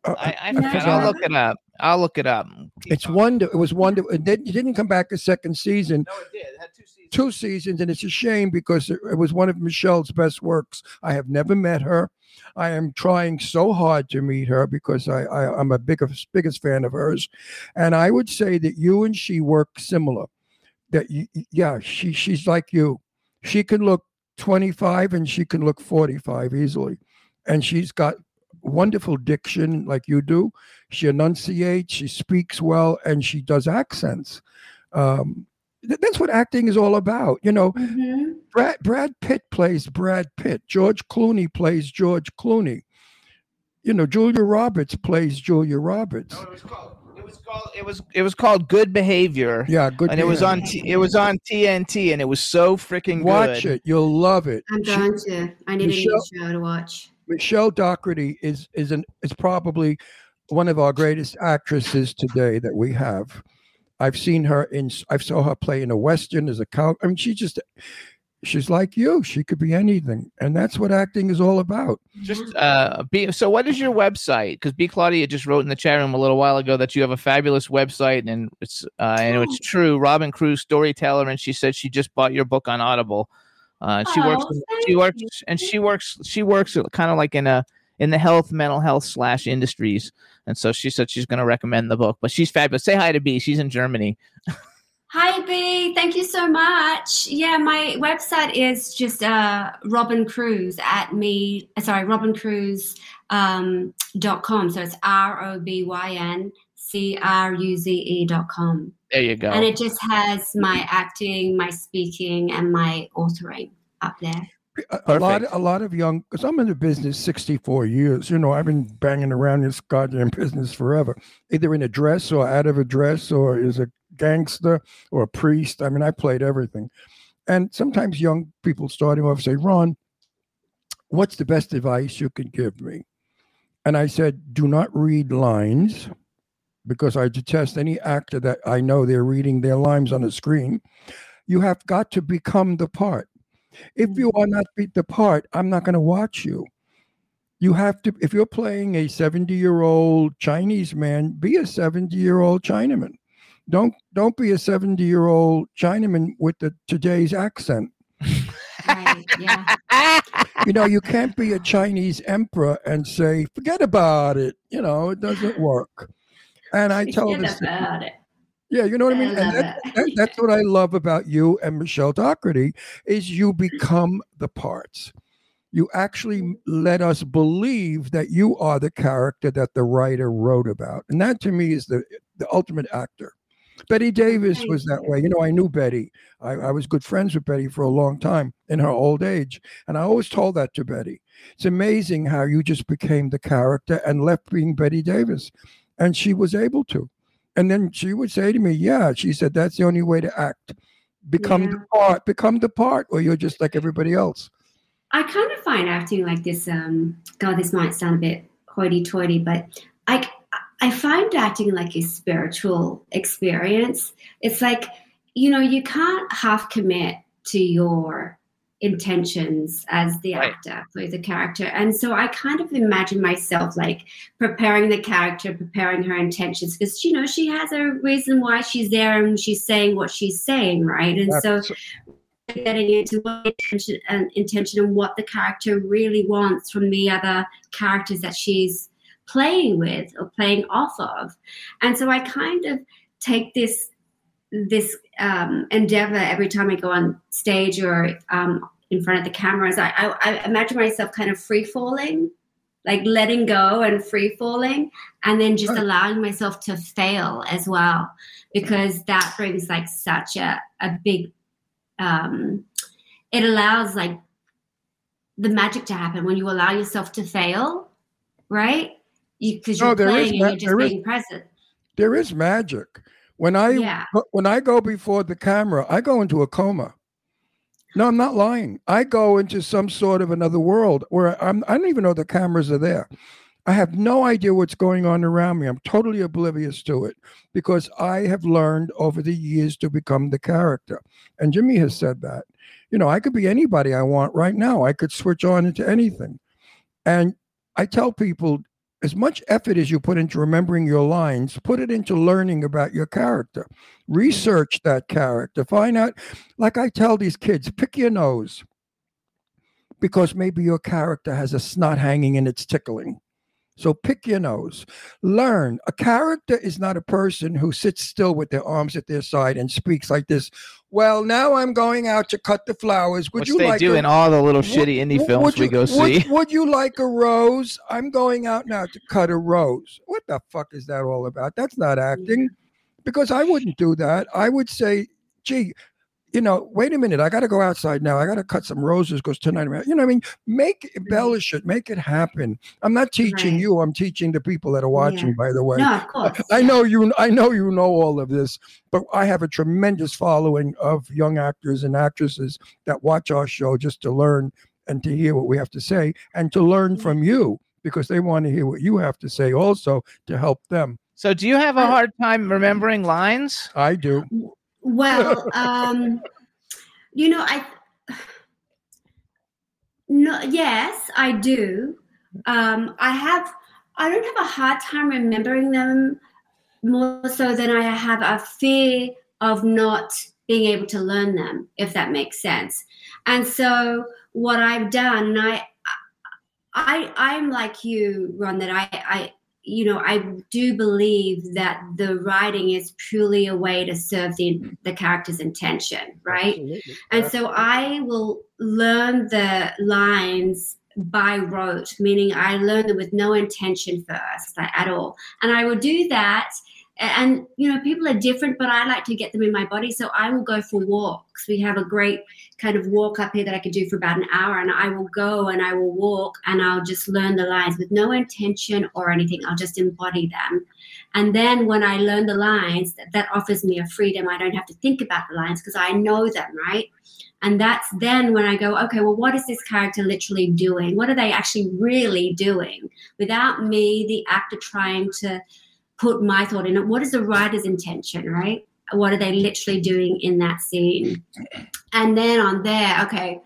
uh, I, I, No, forget. no. I'll look it up. I'll look it up. it's wonder. It was wonder. It did- it didn't come back a second season. No, it did. It had two seasons. Two seasons, and it's a shame because it, it was one of Michelle's best works. I have never met her. I am trying so hard to meet her because I, I I'm a biggest biggest fan of hers, and I would say that you and she work similar. That you, yeah, she she's like you. She can look 25 and she can look 45 easily, and she's got wonderful diction like you do. She enunciates, she speaks well, and she does accents. Um, that's what acting is all about. You know, Mhm. Brad Brad Pitt plays Brad Pitt. George Clooney plays George Clooney. You know, Julia Roberts plays Julia Roberts. No, it was called. It was called. It was. It was called Good Behavior. Yeah, good. and it was on. T- it was on TNT, and it was so freaking Watch good. it. You'll love it. I'm She- to. I need Michelle- a new show to watch. Michelle Dockery is is an is probably one of our greatest actresses today that we have. I've seen her in. I've saw her play in a western as a cow. I mean, she just. She's like you. She could be anything, and that's what acting is all about. Just uh, be so. What is your website? Because B Claudia just wrote in the chat room a little while ago that you have a fabulous website, and it's uh, and it's true. Robyn Cruze, storyteller, and she said she just bought your book on Audible. Uh, she works. Oh, She works, and she works. She works kind of like in a in the health, mental health slash industries, and so she said she's going to recommend the book. But she's fabulous. Say hi to B. She's in Germany. Hi B, thank you so much. Yeah, my website is just uh, Robyn Cruze at me. Sorry, Robyn Cruze um, dot com. So it's R O B Y N C R U Z E dot com, There you go. and it just has my acting, my speaking, and my authoring up there. A, a lot a lot of young because i'm in the business 64 years you know i've been banging around this goddamn business forever. Either in a dress or out of a dress or as a gangster or a priest. I mean i played everything. And sometimes young people starting off say ron what's the best advice you can give me? And i said do not read lines because i detest any actor that i know they're reading their lines on a screen. You have got to become the part if you are mm-hmm. not be the part, I'm not going to watch you. You have to, if you're playing a 70 year old Chinese man, be a 70 year old Chinaman. Don't don't be a 70 year old Chinaman with the today's accent. Right? Yeah. You know, you can't be a Chinese emperor and say, forget about it. You know, it doesn't work. And I tell Forget this, about it. Yeah, you know what I mean. I And love that, that, that's what I love about you and Michelle Dockery is you mm-hmm. become the parts. You actually mm-hmm. let us believe that you are the character that the writer wrote about, and that to me is the the ultimate actor. Bette Davis was that way. You know, I knew Bette. I, I was good friends with Bette for a long time in her old age, and I always told that to Bette. It's amazing how you just became the character and left being Bette Davis, and she was able to. And then she would say to me, Yeah, she said, that's the only way to act. Become Yeah. the part, become the part, or you're just like everybody else. I kind of find acting like this. Um, God, this might sound a bit hoity-toity, but I I find acting like a spiritual experience. It's like you know you can't half commit to your intentions as the Right. actor for the character, and so I kind of imagine myself like preparing the character, preparing her intentions, because you know she has a reason why she's there and she's saying what she's saying, right? And so getting into what intention and intention and what the character really wants from the other characters that she's playing with or playing off of and so i kind of take this this um, endeavor every time i go on stage or um, in front of the cameras, I, I, I imagine myself kind of free falling, like letting go and free falling, and then just Right. allowing myself to fail as well, because that brings like such a, a big, um, it allows like the magic to happen when you allow yourself to fail, right? Because No, you're there is playing and you're just there is- being present. There is magic. When I Yeah. when I go before the camera, I go into a coma. No, I'm not lying. I go into some sort of another world where I'm I don't even know the cameras are there. I have no idea what's going on around me. I'm totally oblivious to it because I have learned over the years to become the character. And Jimmy has said that. You know, I could be anybody I want right now. I could switch on into anything. And I tell people as much effort as you put into remembering your lines, put it into learning about your character. Research that character. Find out, like I tell these kids, pick your nose because maybe your character has a snot hanging and it's tickling. So pick your nose. Learn. A character is not a person who sits still with their arms at their side and speaks like this. Well, now I'm going out to cut the flowers. Would Which you they like do a- in all the little would- shitty indie would- films would we you- go would- see. Would you like a rose? I'm going out now to cut a rose. What the fuck is that all about? That's not acting. Because I wouldn't do that. I would say, gee, you know, wait a minute. I got to go outside now. I got to cut some roses because tonight, I'm you know, what I mean, make embellish it, make it happen. I'm not teaching Right. you. I'm teaching the people that are watching. Yeah. By the way, No, of course. I know you. I know you know all of this, but I have a tremendous following of young actors and actresses that watch our show just to learn and to hear what we have to say and to learn from you because they want to hear what you have to say also to help them. So, do you have a hard time remembering lines? I do. Well, um, you know, I no, yes, I do. Um, I have. I don't have a hard time remembering them more so than I have a fear of not being able to learn them, if that makes sense. And so, what I've done, and I, I, I'm like you, Ron, that I, I, you know, I do believe that the writing is purely a way to serve the the character's intention, right? Absolutely. And so I will learn the lines by rote, meaning I learn them with no intention first, like at all. And I will do that. And you know, people are different, but I like to get them in my body. So I will go for walks. We have a great kind of walk up here that I could do for about an hour, and I will go and I will walk and I'll just learn the lines with no intention or anything. I'll just embody them. And then when I learn the lines, that, that offers me a freedom. I don't have to think about the lines because I know them, right? And that's then when I go, okay, well, what is this character literally doing? What are they actually really doing without me, the actor, trying to put my thought in it? What is the writer's intention, right? What are they literally doing in that scene? And then on there, okay,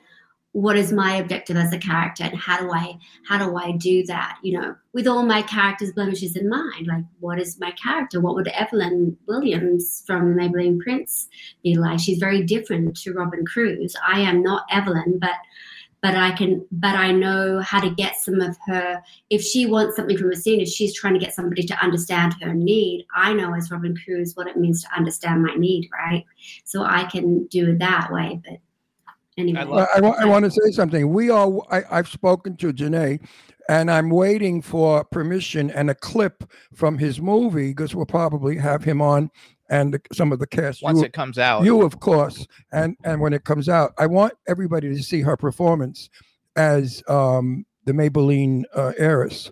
what is my objective as a character and how do I how do I do that? You know, with all my characters' blemishes in mind, like what is my character? What would Evelyn Williams from The Maybelline Prince be like? She's very different to Robyn Cruze. I am not Evelyn, but but I can but I know how to get some of her if she wants something from a scene, if she's trying to get somebody to understand her need, I know as Robyn Cruze what it means to understand my need, right? So I can do it that way. But anyway. I I, I want to say something. We are. I, I've spoken to Janae, and I'm waiting for permission and a clip from his movie because we'll probably have him on and the, some of the cast. Once You- it comes out, you of course and and when it comes out i want everybody to see her performance as um the maybelline uh, heiress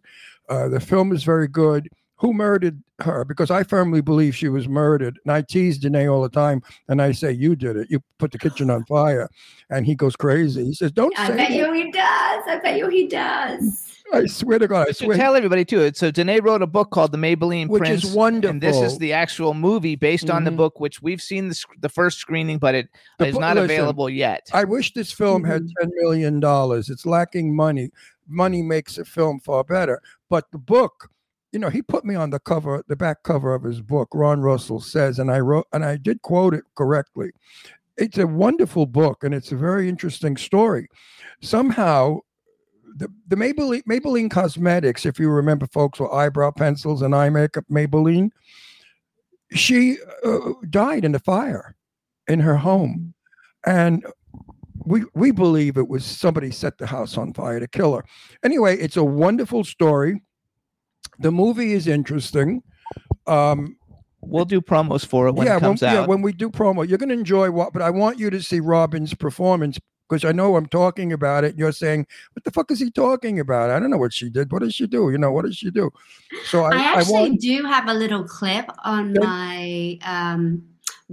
uh, the film is very good who murdered her because i firmly believe she was murdered and i tease Danae all the time and i say you did it you put the kitchen on fire and he goes crazy he says don't I say bet that. you he does. I bet you he does. I swear to god i I should swear tell everybody too. So Danae wrote a book called The Maybelline which Prince. is wonderful And this is the actual movie based on the Mhm. book, which we've seen the, the first screening, but it The is book- not listen, available yet. I wish this film had Mhm. ten million dollars. It's lacking money. Money makes a film far better. But the book, you know, he put me on the cover, the back cover of his book. Ron Russell says, and I wrote, and I did quote it correctly. It's a wonderful book, and it's a very interesting story. Somehow, the, the Maybelline, Maybelline Cosmetics, if you remember, folks, were eyebrow pencils and eye makeup. Maybelline. She uh, died in a fire in her home and we we believe it was somebody set the house on fire to kill her. Anyway, it's a wonderful story. The movie is interesting. Um, We'll do promos for it when yeah, it comes when, yeah, when we do promo, you're going to enjoy what. But I want you to see Robyn's performance because I know I'm talking about it. You're saying, "What the fuck is he talking about?" I don't know what she did. What does she do? You know, what does she do? So I, I I, actually want. do have a little clip on Can- my um,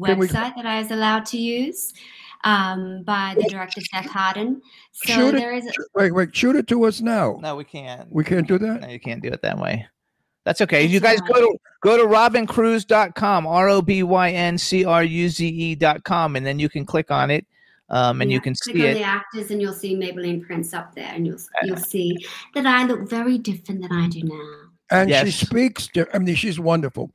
Can we- website that I was allowed to use um, by the director Seth Harden. So Shoot it. there is Wait, wait, shoot it to us now. no, we can't. We can't do that. No, you can't do it that way. That's okay. It's you guys all go to go to robyncruze.com, R O B Y N C R U Z E.com, and then you can click on it um, and Yeah, you can click see on it. the actors and you'll see Maybelline Prince up there, and you'll you'll see that I look very different than I do now. And she speaks. di- I mean, she's wonderful.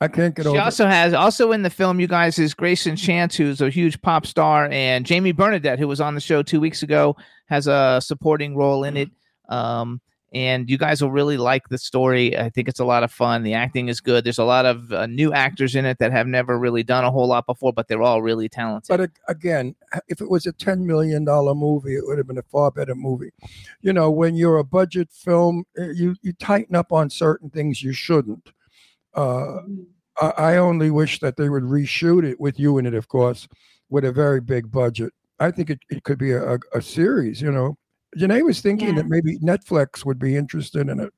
I can't get She over. it. also has also in the film, you guys, is Greyson Chance, who's a huge pop star, and Jamie Bernadette, who was on the show two weeks ago, has a supporting role in it. Um, and you guys will really like the story. I think it's a lot of fun. The acting is good. There's a lot of uh, new actors in it that have never really done a whole lot before, but they're all really talented. But again, if it was a ten million dollar movie, it would have been a far better movie. You know, when you're a budget film, eh, you you tighten up on certain things you shouldn't. Uh, I, only wish that they would reshoot it with you in it, of course, with a very big budget. I think it, it could be a, a series. You know, Janae was thinking Yeah. that maybe Netflix would be interested in it.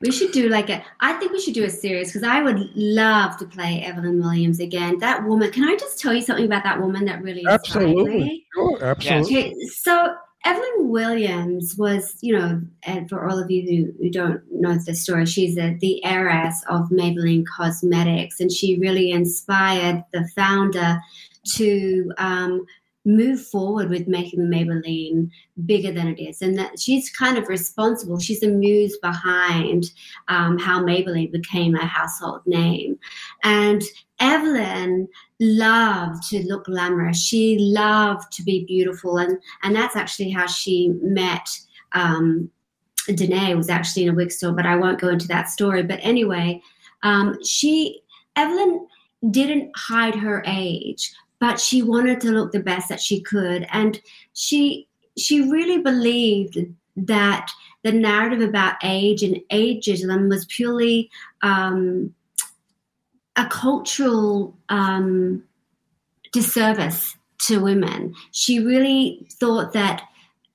We should do like a. I think we should do a series because I would love to play Evelyn Williams again. That woman. Can I just tell you something about that woman that really inspired Absolutely, me? sure, absolutely. Okay, so Evelyn Williams was, you know, and for all of you who, who don't know the story, she's a, the heiress of Maybelline Cosmetics, and she really inspired the founder to um, move forward with making Maybelline bigger than it is, and that she's kind of responsible. She's the muse behind um, how Maybelline became a household name, and Evelyn loved to look glamorous. She loved to be beautiful, and and that's actually how she met. Um, Danae was actually in a wig store, but I won't go into that story. But anyway, um, she Evelyn didn't hide her age, but she wanted to look the best that she could, and she she really believed that the narrative about age and ageism was purely um, a cultural um, disservice to women. She really thought that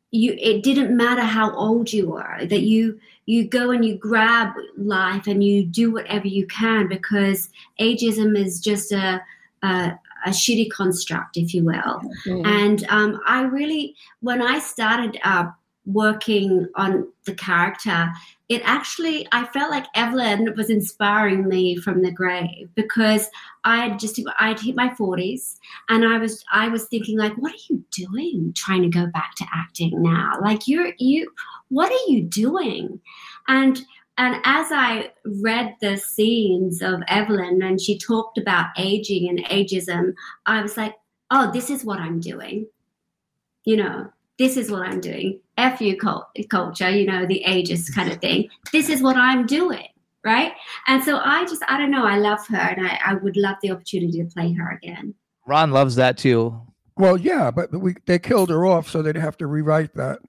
you it didn't matter how old you were that you you go and you grab life and you do whatever you can because ageism is just a a, a shitty construct if you will. And um, i really when i started uh, working on the character it actually i felt like evelyn was inspiring me from the grave because i had just i'd hit my 40s and i was i was thinking like what are you doing trying to go back to acting now? Like you're you what are you doing? And and as i read the scenes of evelyn and she talked about aging and ageism i was like oh this is what i'm doing. You know this is what i'm doing. F you cult- culture you know the ageist kind of thing. This is what i'm doing right? And so i just i don't know i love her and i, I would love the opportunity to play her again. Ron loves that too. Well, yeah, but but we they killed her off, so they'd have to rewrite that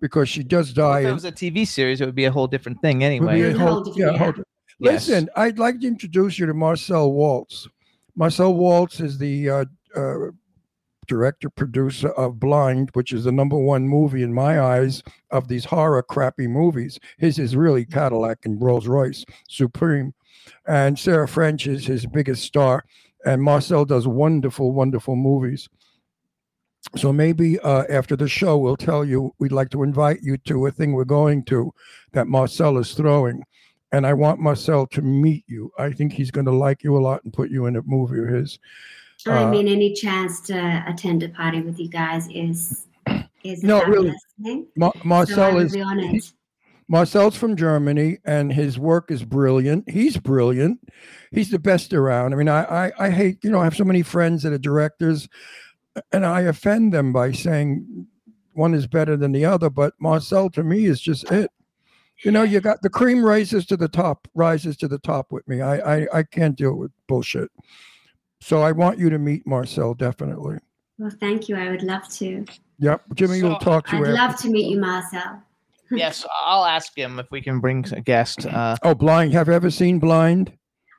because she does die. If it was a TV series, it would be a whole different thing anyway. a A whole- whole different- yeah, yeah. whole di- Yes. Listen, I'd like to introduce you to Marcel Walz. Marcel Walz is the uh, uh, director producer of Blind, which is the number one movie in my eyes of these horror crappy movies. His is really Cadillac and Rolls Royce Supreme, and Sarah French is his biggest star. And Marcel does wonderful, wonderful movies. So maybe uh, after the show, we'll tell you we'd like to invite you to a thing we're going to that Marcel is throwing and I want Marcel to meet you. I think he's going to like you a lot and put you in a movie of his. i Uh, mean any chance to attend a party with you guys is is No, really. Ma- Marcel would is. Marcel's from Germany, and his work is brilliant. He's brilliant. He's the best around. I mean, I, I I hate you know I have so many friends that are directors, and I offend them by saying one is better than the other. But Marcel to me is just it. You know, you got the cream rises to the top, rises to the top with me. I I, I can't deal with bullshit. So I want you to meet Marcel definitely. Well, thank you. I would love to. Yep, Jimmy will talk to you. I'd after. love to meet you, Marcel. yes, I'll ask him if we can bring a guest. Uh, Oh, Blind. Have you ever seen Blind?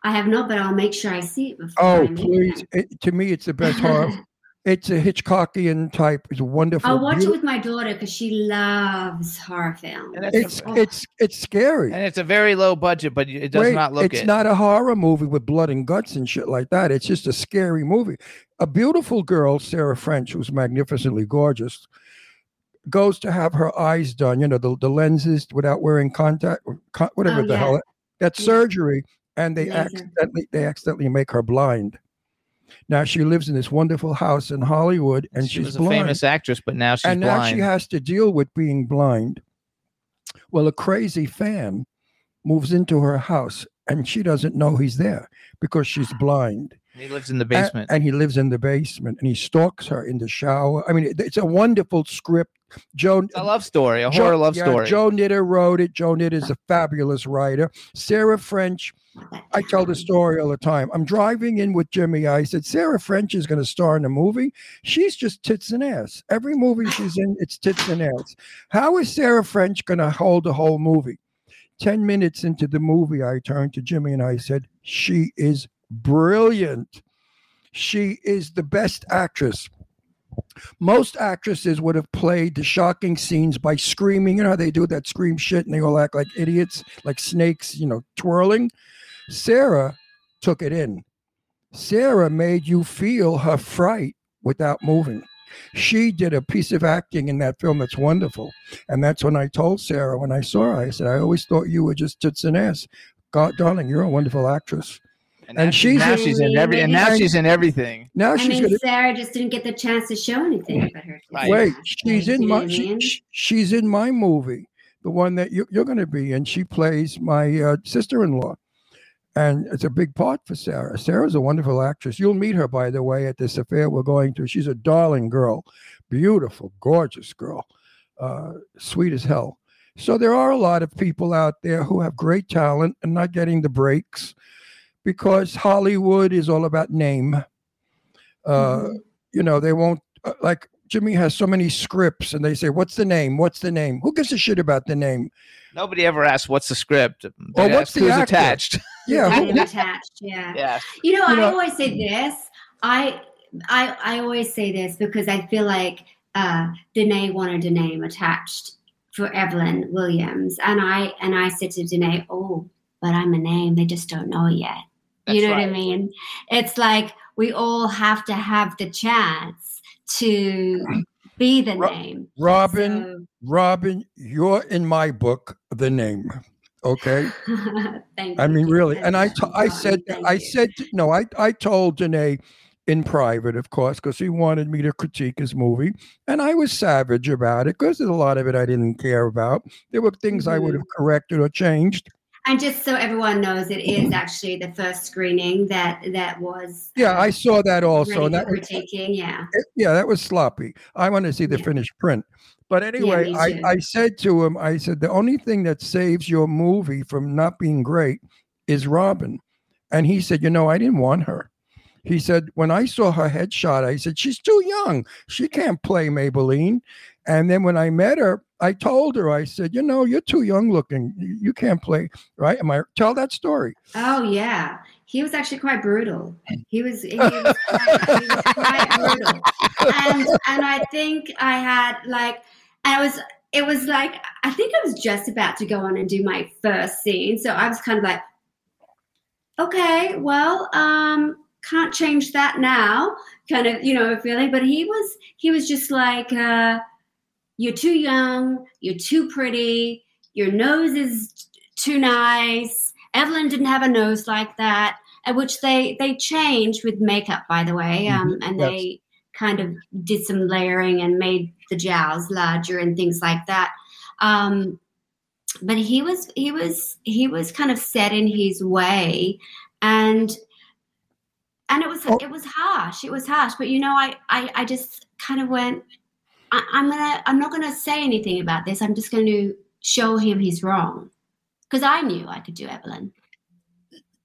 I have not, but I'll make sure I see it before. Oh, I meet please. him. It, to me, it's the best horror. It's a Hitchcockian type. It's wonderful. I'll watch it with my daughter because she loves horror films. And It's Oh, it's it's scary. and it's a very low budget, but it does Wait, not look it's it. not a horror movie with blood and guts and shit like that. It's just a scary movie. A beautiful girl, Sarah French, who's magnificently gorgeous, goes to have her eyes done. You know, the, the lenses without wearing contact, con- whatever Oh, the yeah. hell. That's Yeah. surgery, and they Laser. accidentally they accidentally make her blind. Now she lives in this wonderful house in Hollywood, and she she's was a blind famous actress, but now she's and now blind. she has to deal with being blind. Well, a crazy fan moves into her house and she doesn't know he's there because she's blind. he lives in the basement. And, he lives in the basement and he stalks her in the shower. I mean, it- it's a wonderful script. Joe, a love story, a Joe- horror love yeah, story. Joe Knetter wrote it. Joe Knetter is a fabulous writer. Sarah French, I tell the story all the time. I'm driving in with Jimmy. I said, Sarah French is going to star in a movie. She's just tits and ass. Every movie she's in, it's tits and ass. How is Sarah French going to hold the whole movie? 10 minutes into the movie, I turned to Jimmy and I said, She is brilliant. She is the best actress. Most actresses would have played the shocking scenes by screaming. You know how they do that scream shit and they all act like idiots, like snakes, you know, twirling. Sarah took it in. Sarah made you feel her fright without moving. She did a piece of acting in that film that's wonderful. And that's when I told Sarah, when I saw her, I said, I always thought you were just tits and ass. God, darling, you're a wonderful actress. and and now she's she's now in- she's in every and now she's in everything. Now I she's mean, going to Sarah just didn't get the chance to show anything about her. Right. wait. She's in my she, she- she's in my movie, the one that you, you're going to be in. She plays my uh, sister-in-law, and it's a big part for Sarah. Sarah's a wonderful actress. You'll meet her, by the way, at this affair we're going to. She's a darling girl, beautiful, gorgeous girl, uh, sweet as hell. So there are a lot of people out there who have great talent and not getting the breaks because Hollywood is all about name. Uh, Mhm. You know, they won't uh, like Jimmy has so many scripts and they say, What's the name? What's the name? Who gives a shit about the name? Nobody ever asks what's the script. They Or what's the who's actor? attached. Yeah, Kind of attached, yeah. yeah. You know, You I know- always say this. I I I always say this because I feel like uh Danae wanted a name attached for Evelyn Williams. And I and I said to Danae, Oh, but I'm a name, they just don't know it yet. you That's know what I mean? It's like we all have to have the chance to be the Ro- name. Robyn, Robyn, you're in my book, the name. Okay. Thank I you, mean, really. And I, Thank I said, I you. said, no, I, I told Danae in private, of course, because he wanted me to critique his movie. And I was savage about it because there's a lot of it I didn't care about. There were things I would have corrected or changed. And just so everyone knows, it is actually the first screening that that was. Yeah, uh, I saw that also. And that for was, critiquing. Yeah. it- yeah, that was sloppy. I want to see the Yeah. finished print. But anyway, me I. I said to him, I said, the only thing that saves your movie from not being great is Robyn. And he said, you know, I didn't want her. He said, when I saw her headshot, I said, she's too young. She can't play Maybelline. And then when I met her, I told her, I said, you know, you're too young looking. You, you can't play, right? Am I tell that story? Oh yeah, he was actually quite brutal. He was he was quite, he was quite brutal, and and I think I had like I was it was like I think I was just about to go on and do my first scene, so I was kind of like, okay, well, um, can't change that now, kind of you know feeling. But he was he was just like, uh, you're too young, you're too pretty, your nose is too nice. Evelyn didn't have a nose like that, uh, which they they changed with makeup, by the way, um, and yes. they kind of did some layering and made the jowls larger and things like that. Um, but he was he was he was kind of set in his way, and and it was Oh. it was harsh. It was harsh, but you know, I I, I just kind of went. I, I'm gonna I'm not gonna say anything about this. I'm just going to show him he's wrong because I knew I could do Evelyn.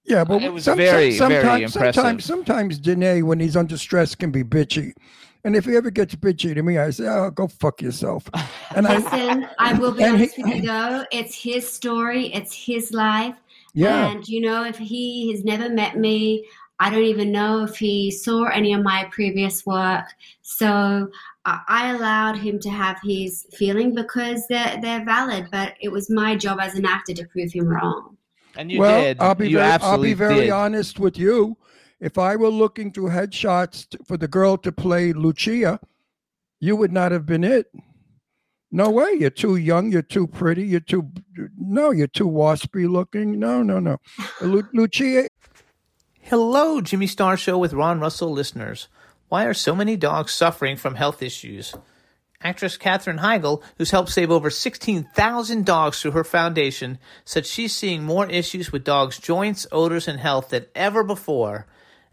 Yeah, but It was some- very, some- very sometimes, impressive. Sometimes, sometimes Danae, when he's under stress, can be bitchy, And if he ever gets bitchy to me, I say, "Oh, go fuck yourself." And I, Listen, I will be And he- honest with you though. It's his story. It's his life. yeah, And you know, if he has never met me, I don't even know if he saw any of my previous work. So I, I allowed him to have his feeling because they're they're valid. But it was my job as an actor to prove him wrong. And you well, did. I'll be you very, I'll be very did. honest with you. If I were looking through headshots t- for the girl to play Lucia, you would not have been it. No way. You're too young. You're too pretty. You're too no. You're too waspy looking. No, no, no. Lu- Lucia Hello, Jimmy Star Show with Ron Russell listeners. Why are so many dogs suffering from health issues? Actress Katherine Heigl, who's helped save over 16,000 dogs through her foundation, said she's seeing more issues with dogs' joints, odors, and health than ever before.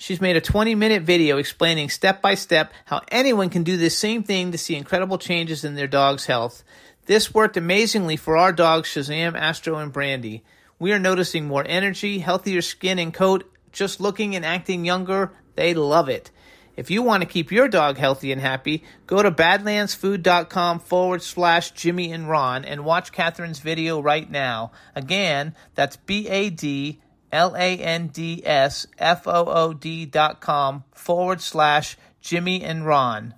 She's made a 20 minute video explaining step by step how anyone can do this same thing to see incredible changes in their dog's health. This worked amazingly for our dogs Shazam, Astro, and Brandy. We are noticing more energy, healthier skin and coat, just looking and acting younger. They love it. If you want to keep your dog healthy and happy, go to badlandsfood.com forward slash Jimmy and Ron and watch Katherine's video right now. Again, that's B A D L A N D S F O O D dot com forward slash Jimmy and Ron.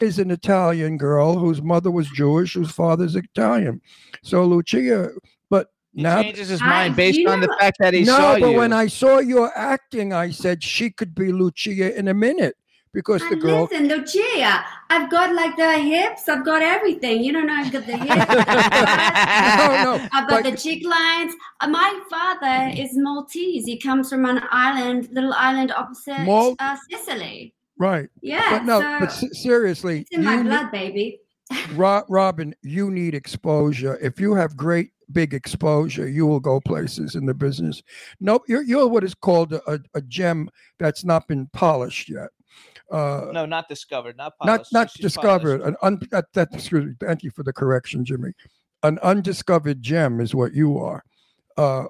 is an Italian girl whose mother was Jewish, whose father's Italian. So Lucia, but He now changes his mind based on the fact that he no, saw but when I saw your acting, I said she could be Lucia in a minute because the girl. listen, Lucia, I've got like the hips. I've got everything. You don't know. I've got the hips. no, no, I've got the cheek lines. Uh, my father is Maltese. He comes from an island, little island opposite Mal- uh, Sicily. right. Yeah, But no, so but se- seriously, it's in my you ne- blood, baby. Ro- Robyn, you need exposure. If you have great big exposure, you will go places in the business. No, you're, you're what is called a, a gem that's not been polished yet. Uh, no, not discovered, not not polished. not She's discovered. polished. An un, that, that excuse me. Thank you for the correction, Jimmy. An undiscovered gem is what you are. Uh,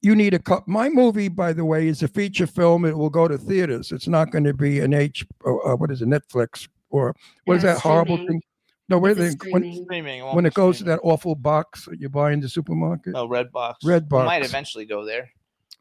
you need a cup. My movie, by the way, is a feature film. It will go to theaters. It's not going to be an H. Uh, what is it? Netflix or what is Yeah, that horrible streaming. thing? No, where It's they when, streaming. Streaming, it when it be goes to that awful box that you buy in the supermarket. Oh, Redbox. Red It might eventually go there.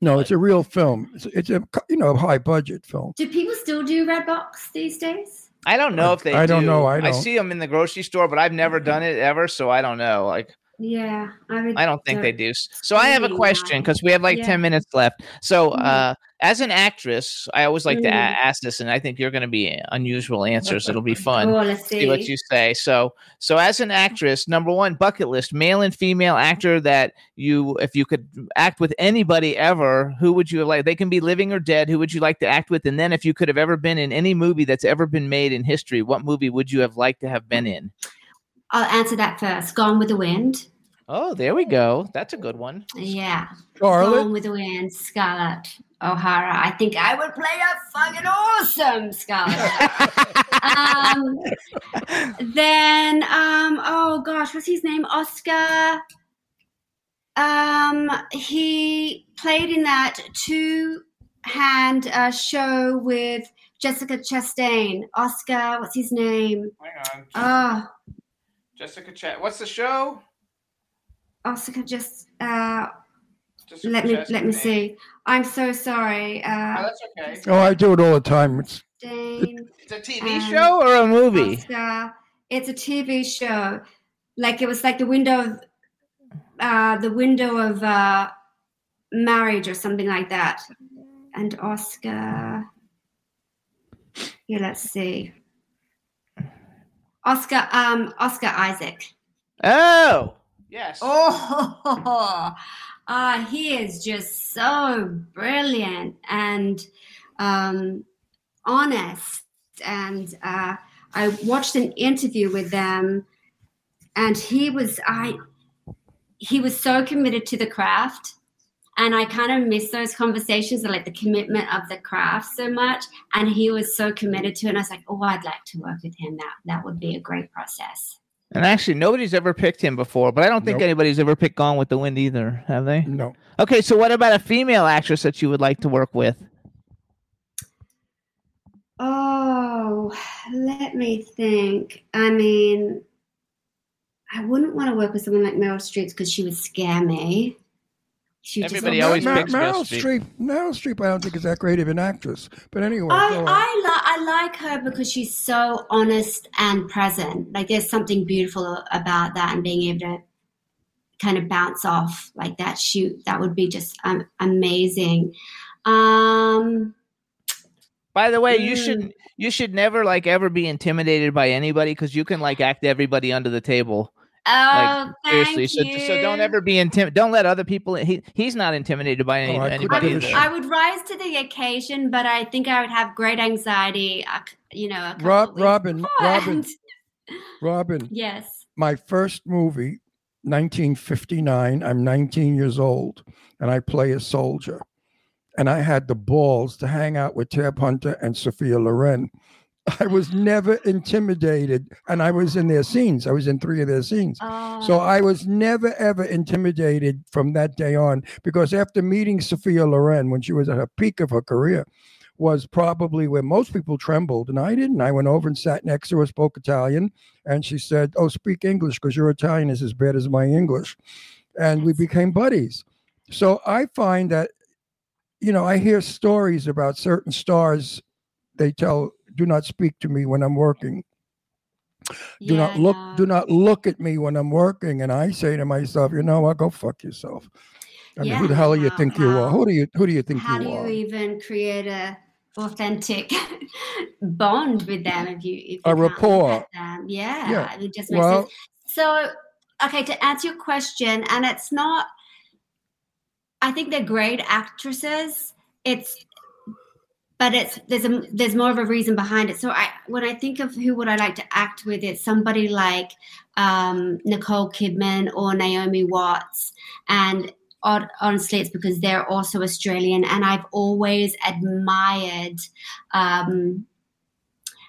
No, it's a real film. It's, it's a you know high budget film. Do people still do Redbox these days? I don't know I- if they. I don't know, I I don't. see them in the grocery store, but I've never done it ever, so I don't know. Like, Yeah, I would. I don't think they don't- So I have a question because we have like Yeah. ten minutes left. So, Mhm. uh, as an actress, I always like to a- Mm. ask this, and I think you're going to be unusual answers. It'll be fun. Oh, let's see. see what you say. So, so as an actress, number one bucket list, male and female actor that you, if you could act with anybody ever, who would you like? They can be living or dead. Who would you like to act with? And then, if you could have ever been in any movie that's ever been made in history, what movie would you have liked to have been in? I'll answer that first. Gone with the Wind. Oh, there we go. That's a good one. Yeah. Charlotte, Gone with the Wind. Scarlett O'Hara. I think I would play a fucking awesome Scarlett. um, then, um, oh gosh, what's his name? Oscar. Um, he played in that two-hand uh, show with Jessica Chastain. Oscar, what's his name? Hang on, Oh, Jessica Chat. What's the show? Oscar just uh, Jessica let me let me see. I'm so sorry. Uh, that's okay. oh, I do it all the time. It's Chastain. It's a TV Um, show or a movie? Oscar. It's a TV show. Like it was like the window of uh, the window of uh, marriage or something like that. And Oscar. Yeah, let's see. Oscar um Oscar Isaac. Oh, yes. Oh, uh, he is just so brilliant and um, honest. And uh, I watched an interview with them, and he was I. he was so committed to the craft and I kind of miss those conversations like the commitment of the craft so much. And he was so committed to it. And I was like, oh, I'd like to work with him. That that would be a great process. And actually, nobody's ever picked him before, but I don't think Nope. anybody's ever picked Gone with the Wind either, have they? No. Okay, so what about a female actress that you would like to work with? Oh, let me think. I mean, I wouldn't want to work with someone like Meryl Streep because she would scare me. She just- Everybody always Mer- picks Meryl Meryl Streep. Streep. Meryl Streep, I don't think is that great of an actress. But anyway, I, go. I, li- I like her because she's so honest and present. Like there's something beautiful about that and being able to kind of bounce off like that shoot. That would be just um, amazing. Um, By the way, you Mm. should you should never like ever be intimidated by anybody because you can like act everybody under the table. Oh, Seriously, thank so so don't ever be intimidated. Don't let other people. He he's not intimidated by any, Oh, I anybody. give a I, I would rise to the occasion, but I think I would have great anxiety. uh, You know, a Rob, Robyn, Robyn. Robyn. Yes. My first movie, 1959. I'm 19 years old, and I play a soldier. And I had the balls to hang out with Tab Hunter and Sophia Loren. I was never intimidated, and I was in their scenes. I was in three of their scenes. So Oh, I was never ever intimidated from that day on because after meeting Sophia Loren when she was at her peak of her career was probably where most people trembled and I didn't. I went over and sat next to her, spoke Italian, and she said, "Oh, speak English because your Italian is as bad as my English," and we became buddies. So I find that, you know, I hear stories about certain stars. They tell, "Do not speak to me when I'm working." do yeah, not look no. do not look at me when i'm working and i say to myself you know what go fuck yourself i mean who the hell do you how- think you are who do you who do you think How you do you are even create a authentic bond with them if you if you A look rapport. them? Yeah, Yeah. it just makes well sense. So, okay, to answer your question, and it's not. I think they're great actresses. It's, but it's there's a there's more of a reason behind it. So I when I think of who would I like to act with, it's somebody like um, Nicole Kidman or Naomi Watts, and honestly, it's because they're also Australian, and I've always admired. Um,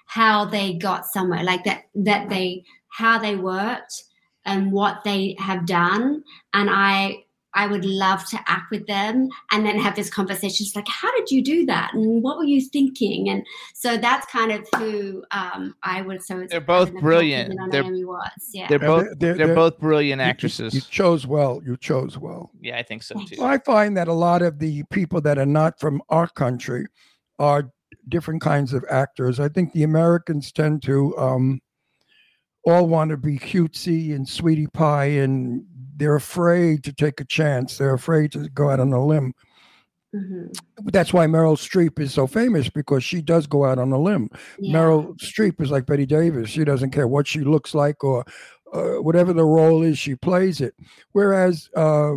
how they got somewhere like that that they how they worked and what they have done and i i would love to act with them and then have this conversation it's like how did you do that and what were you thinking and so that's kind of who um i would so it's They're both Nicole brilliant. They're- Naomi Watts. yeah They're both they're- they're, they're- they're- both brilliant you- you- actresses. you, chose well you chose well yeah, I think so too. Well, i find that a lot of the people that are not from our country are different kinds of actors i think the americans tend to um all want to be cutesy and sweetie pie and they're afraid to take a chance they're afraid to go out on a limb Mhm. that's why Meryl Streep is so famous because she does go out on a limb. Yeah. Meryl Streep is like Bette Davis. She doesn't care what she looks like or uh, whatever the role is, she plays it. Whereas uh,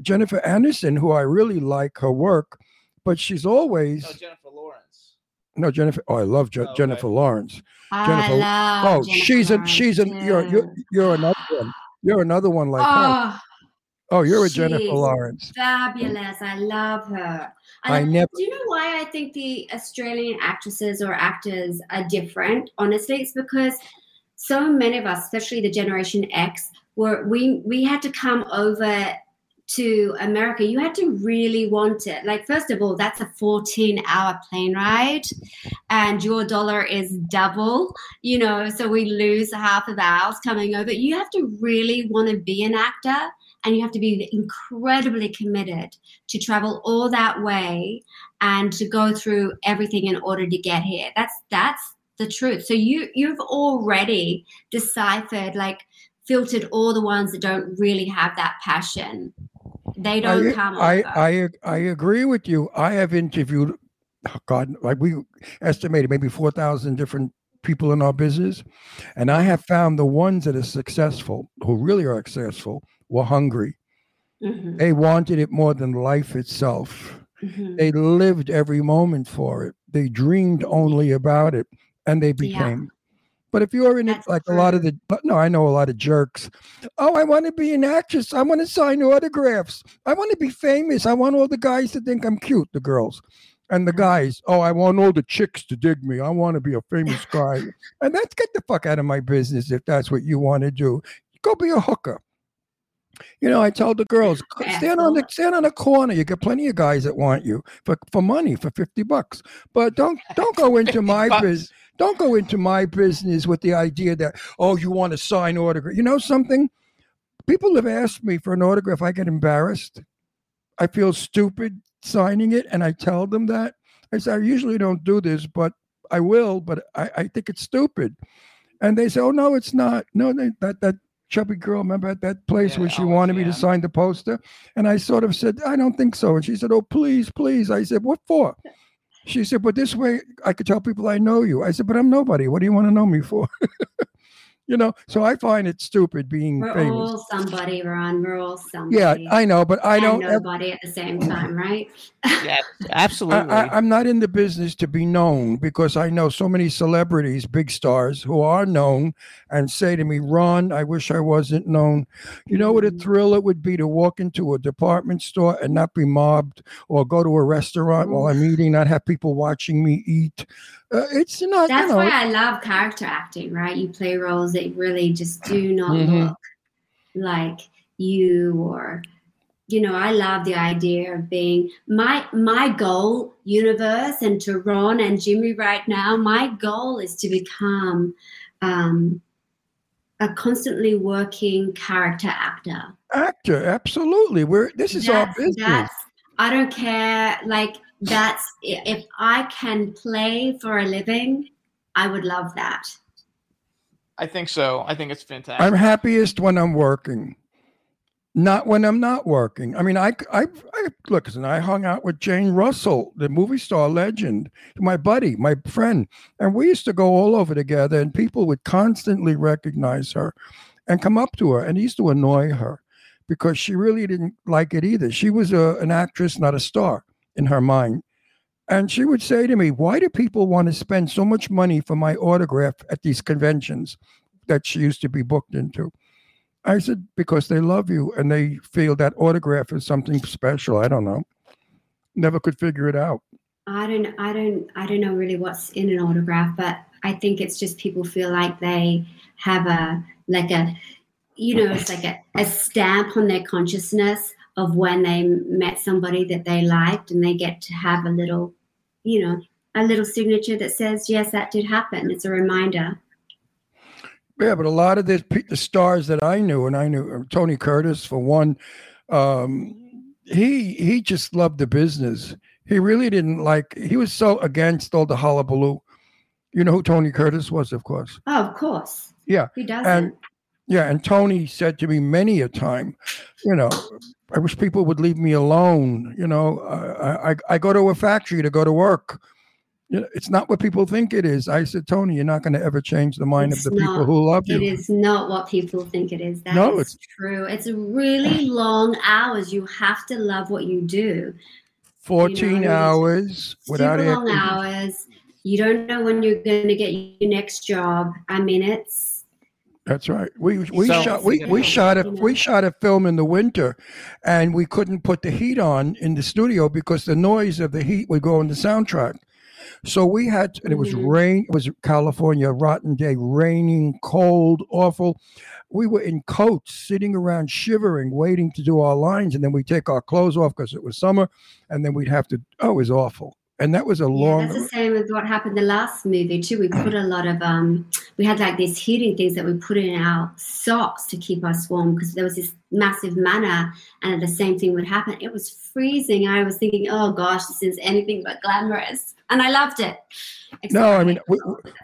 Jennifer Aniston, who I really like her work, but she's always No, Jennifer Lawrence. no Jennifer. Oh, I love Je- Oh, okay. Jennifer Lawrence. I Jennifer- love Oh, Jennifer she's a Lawrence she's an you're you're you're another one. You're another one like her. oh Oh, you're a Jennifer Lawrence. fabulous i love her And I never. Do you know why I think the Australian actresses or actors are different? Honestly, it's because so many of us, especially the Generation X, were we we had to come over to America. You had to really want it. Like first of all, that's a 14-hour plane ride, and your dollar is double. You know, so we lose half of ours coming over. You have to really want to be an actor, and you have to be incredibly committed to travel all that way and to go through everything in order to get here. That's that's the truth. So you you've already deciphered like filtered all the ones that don't really have that passion. They don't I, come I. I I agree with you. I have interviewed, oh God, like we estimated maybe four thousand different people in our business, and I have found the ones that are successful, who really are successful, were hungry. Mhm, They wanted it more than life itself. mhm. They lived every moment for it. They dreamed only about it, and they became. But if you're in it, like a lot of the, but no, I know a lot of jerks. Oh, I want to be an actress. I want to sign autographs. I want to be famous. I want all the guys to think I'm cute, the girls. And the guys, oh, I want all the chicks to dig me. I want to be a famous guy. and that's get the fuck out of my business if that's what you want to do. Go be a hooker. You know, I told the girls, stand on the stand on the corner. You get plenty of guys that want you for, for money for fifty bucks. But don't don't go into my business. Don't go into my business with the idea that oh, you want to sign autograph. You know something? People have asked me for an autograph. I get embarrassed. I feel stupid signing it, and I tell them that. I say I usually don't do this, but I will. But I, I think it's stupid. And they say, "Oh no, it's not. No, they, that that chubby girl. Remember at that place Yeah, where she oh, wanted me to sign the poster?" And I sort of said, "I don't think so." And she said, "Oh, please, please." I said, "What for?" She said, "But this way, I could tell people I know you." I said, "But I'm nobody. What do you want to know me for?" you know. So I find it stupid being We're famous. all somebody, Ron. We're all somebody. Yeah, I know, but I and don't. ever- nobody at the same time, right? Yeah, absolutely. I, I, I'm not in the business to be known because I know so many celebrities, big stars, who are known and say to me, Ron, I wish I wasn't known. You know what a Mhm. thrill it would be to walk into a department store and not be mobbed or go to a restaurant while I'm eating, not have people watching me eat. Uh, it's not, That's you know. why I love character acting, right? You play roles that really just do not Mhm. look like you or you know, I love the idea of being my my goal universe and to Ron and Jimmy right now, my goal is to become um a constantly working character actor. actor, absolutely. We're this is our business. that's- I don't care. Like that's if I can play for a living, I would love that. I think so. I think it's fantastic. I'm happiest when I'm working, not when I'm not working. I mean, I, I, I look, and I hung out with Jane Russell, the movie star legend, my buddy, my friend, and we used to go all over together, and people would constantly recognize her and come up to her, and it used to annoy her because she really didn't like it either. She was a, an actress, not a star in her mind. And she would say to me, Why do people want to spend so much money for my autograph at these conventions that she used to be booked into? I said, Because they love you and they feel that autograph is something special. I don't know. Never could figure it out. I don't I don't I don't know really what's in an autograph, but I think it's just people feel like they have a like a you know, it's like a, a stamp on their consciousness of when they met somebody that they liked and they get to have a little, you know, a little signature that says, Yes, that did happen. It's a reminder. Yeah, but a lot of the, the stars that I knew, and I knew uh, Tony Curtis for one, um, he he just loved the business. He really didn't like. He was so against all the hullabaloo. You know who Tony Curtis was, of course. Oh, of course. Yeah, he doesn't? and yeah, and Tony said to me many a time, you know, I wish people would leave me alone. You know, I I, I go to a factory to go to work. You know, it's not what people think it is. I said, Tony, you're not going to ever change the mind It's of the people who love you. It is not what people think it is. That No, is true. It's really long hours. You have to love what you do. 14 it's hours without Super long hours. You don't know when you're going to get your next job. I mean, it's That's right. We we So- shot we, we shot a we shot a film in the winter, and we couldn't put the heat on in the studio because the noise of the heat would go on the soundtrack. So we had, and it was Mhm. rain. It was California, rotten day, raining, cold, awful. We were in coats, sitting around shivering, waiting to do our lines, and then we take our clothes off because it was summer, and then we'd have to. Oh, it was awful, and that was a long. yeah, that's the same with what happened the last movie too. We put a lot of um, we had like these heating things that we put in our socks to keep us warm because there was this massive manner and the same thing would happen. It was freezing. I was thinking, oh gosh, this is anything but glamorous, and I loved it. No, I mean, we,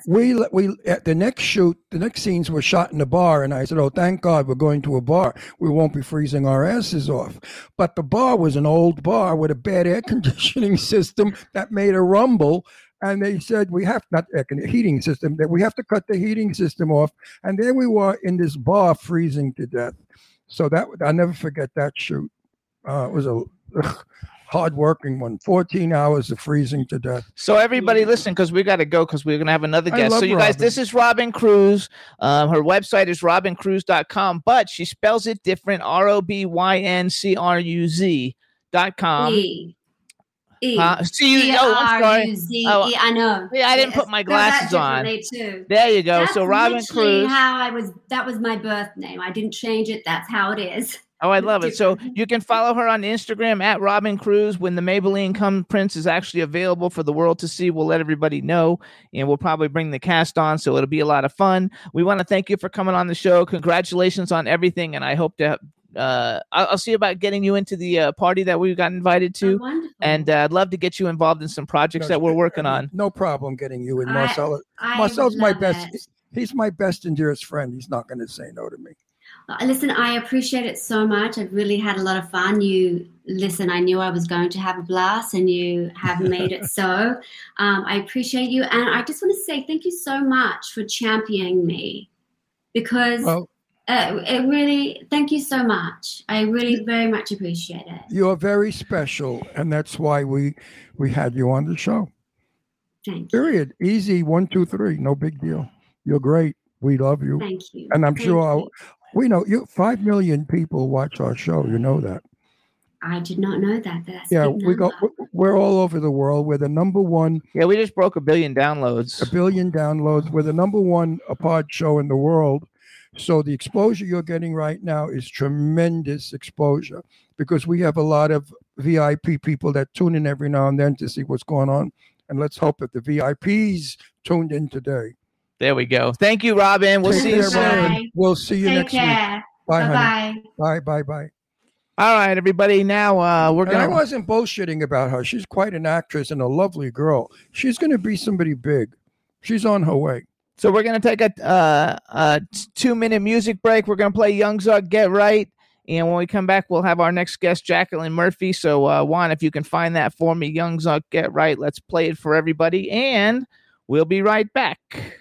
we we at the next shoot, the next scenes were shot in a bar, and I said, "Oh, thank God we're going to a bar. We won't be freezing our asses off." But the bar was an old bar with a bad air conditioning system that made a rumble, and they said we have not air con- heating system that we have to cut the heating system off, and there we were in this bar freezing to death. So that I'll never forget that shoot. Uh, it was a ugh, hardworking one. 14 hours of freezing to death. So everybody, listen, because we got to go because we're gonna have another guest. So love you guys, this is Robyn Cruze. Um, her website is robyncruze.com, but she spells it different: R O B Y N C R U Z dot com. E. Uh, C U. Oh, I'm sorry. Oh, I know. Yeah, I didn't put my glasses on. Too. There you go. That's so Robyn Cruze. How I was. That was my birth name. I didn't change it. That's how it is. Oh, I love it. So you can follow her on Instagram at Robyn Cruze. When the Maybelline Come Prince is actually available for the world to see, we'll let everybody know, and we'll probably bring the cast on, so it'll be a lot of fun. We want to thank you for coming on the show. Congratulations on everything, and I hope to. Uh, I'll, I'll see about getting you into the uh, party that we got invited Oh, to, wonderful. and uh, I'd love to get you involved in some projects that we're working on. No problem getting you in. I- Marcelo. I Marcel's my best. it. He's my best and dearest friend. He's not going to say no to me. Uh, Listen, I appreciate it so much. I've really had a lot of fun. You listen. I knew I was going to have a blast, and you have made it so. Um, I appreciate you, and I just want to say thank you so much for championing me, because Well, uh, it really. Thank you so much. I really very much appreciate it. you're very special, and that's why we we had you on the show. Thank you. Period. Easy. One, two, three. No big deal. You're great. We love you. Thank you. And I'm Thank sure I'll- We know you. Five million people watch our show. You know that. I did not know that. That's a Yeah, big we go. We're all over the world. We're the number one, Yeah, we just broke a billion downloads. a billion downloads. We're the number one pod show in the world. So the exposure you're getting right now is tremendous exposure because we have a lot of VIP people that tune in every now and then to see what's going on. And let's hope that the VIPs tuned in today. There we go. Thank you, Robyn. We'll Take see you soon. Bye. We'll see you Take next week. care. Bye, Bye honey. bye. Bye, bye, bye. All right, everybody. Now uh, we're And I gonna. wasn't bullshitting about her. She's quite an actress and a lovely girl. She's going to be somebody big. She's on her way. So we're gonna take a uh, a two minute music break. We're gonna play Young Zug Get Right, and when we come back, we'll have our next guest, Jacqueline Murphy. So uh, Juan, if you can find that for me, Young Zug Get Right. Let's play it for everybody, and we'll be right back.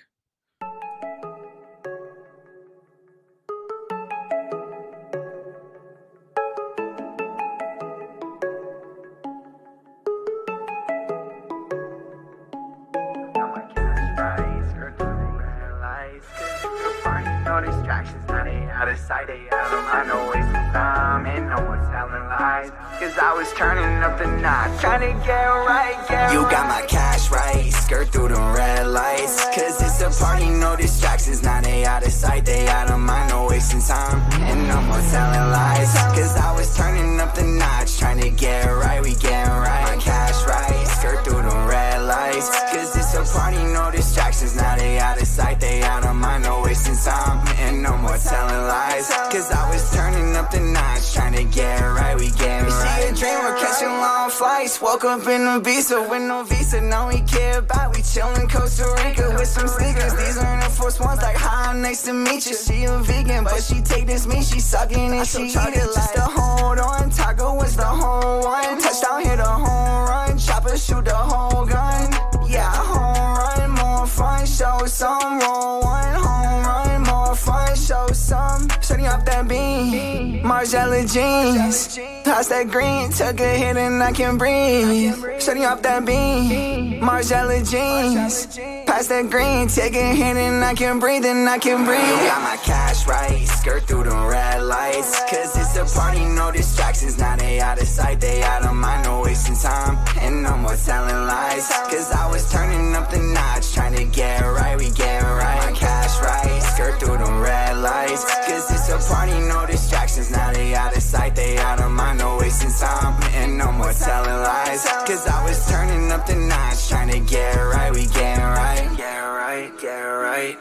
They out of mind, no time, no telling lies. Cause I was turning up the notch, trying to get right, get You got my cash right, skirt through the red lights. Cause it's a party, no distractions. Now they out of sight, they out of mind, no wasting time. And no more telling lies. Cause I was turning up the notch, trying to get right, we get right. My cash right, skirt through the red lights. Cause it's a party, no distractions. Now they out of sight, they out of mind, no wasting time. No more telling lies. Cause I was turning up the notch, trying to get right, we get right. See a dream, we're catching long flights. Woke up in Ibiza with no visa, no we care about. We chillin' Costa Rica with some sneakers. These are the first ones like, hi, nice to meet you. She a vegan, but she take this meat, she sucking and she eat it just to hold on. Taco was the whole one. Touchdown, hit a home run. Chopper shoot the whole gun. Yeah, home run, more fun, show some. Roll one, home run, more fun, show some. Shutting off that beam, Margiela jeans. Toss that green, took a hit and I can breathe. Shutting off that beam, Margiela jeans. Pass that green, take a hit and I can breathe and I can breathe. Got my cash right, skirt through the red lights. Cause it's a party, no distractions. Now they out of sight, they out of mind, no wasting time. And no more telling lies. Cause I was turning up the notch, trying to get right, we get right. My cash right, skirt through the red lights. Cause it's a party, no distractions. Now they out of sight, they out of mind, no wasting time. And no more telling lies. Cause I was turning up the notch, trying to get right, we get right. Get right, get right.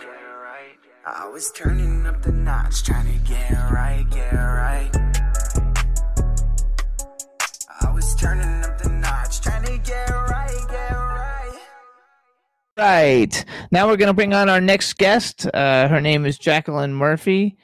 I was turning up the notch, trying to get right, get right. I was turning Right now, we're gonna bring on our next guest. Uh, her name is Jacqueline Murphy,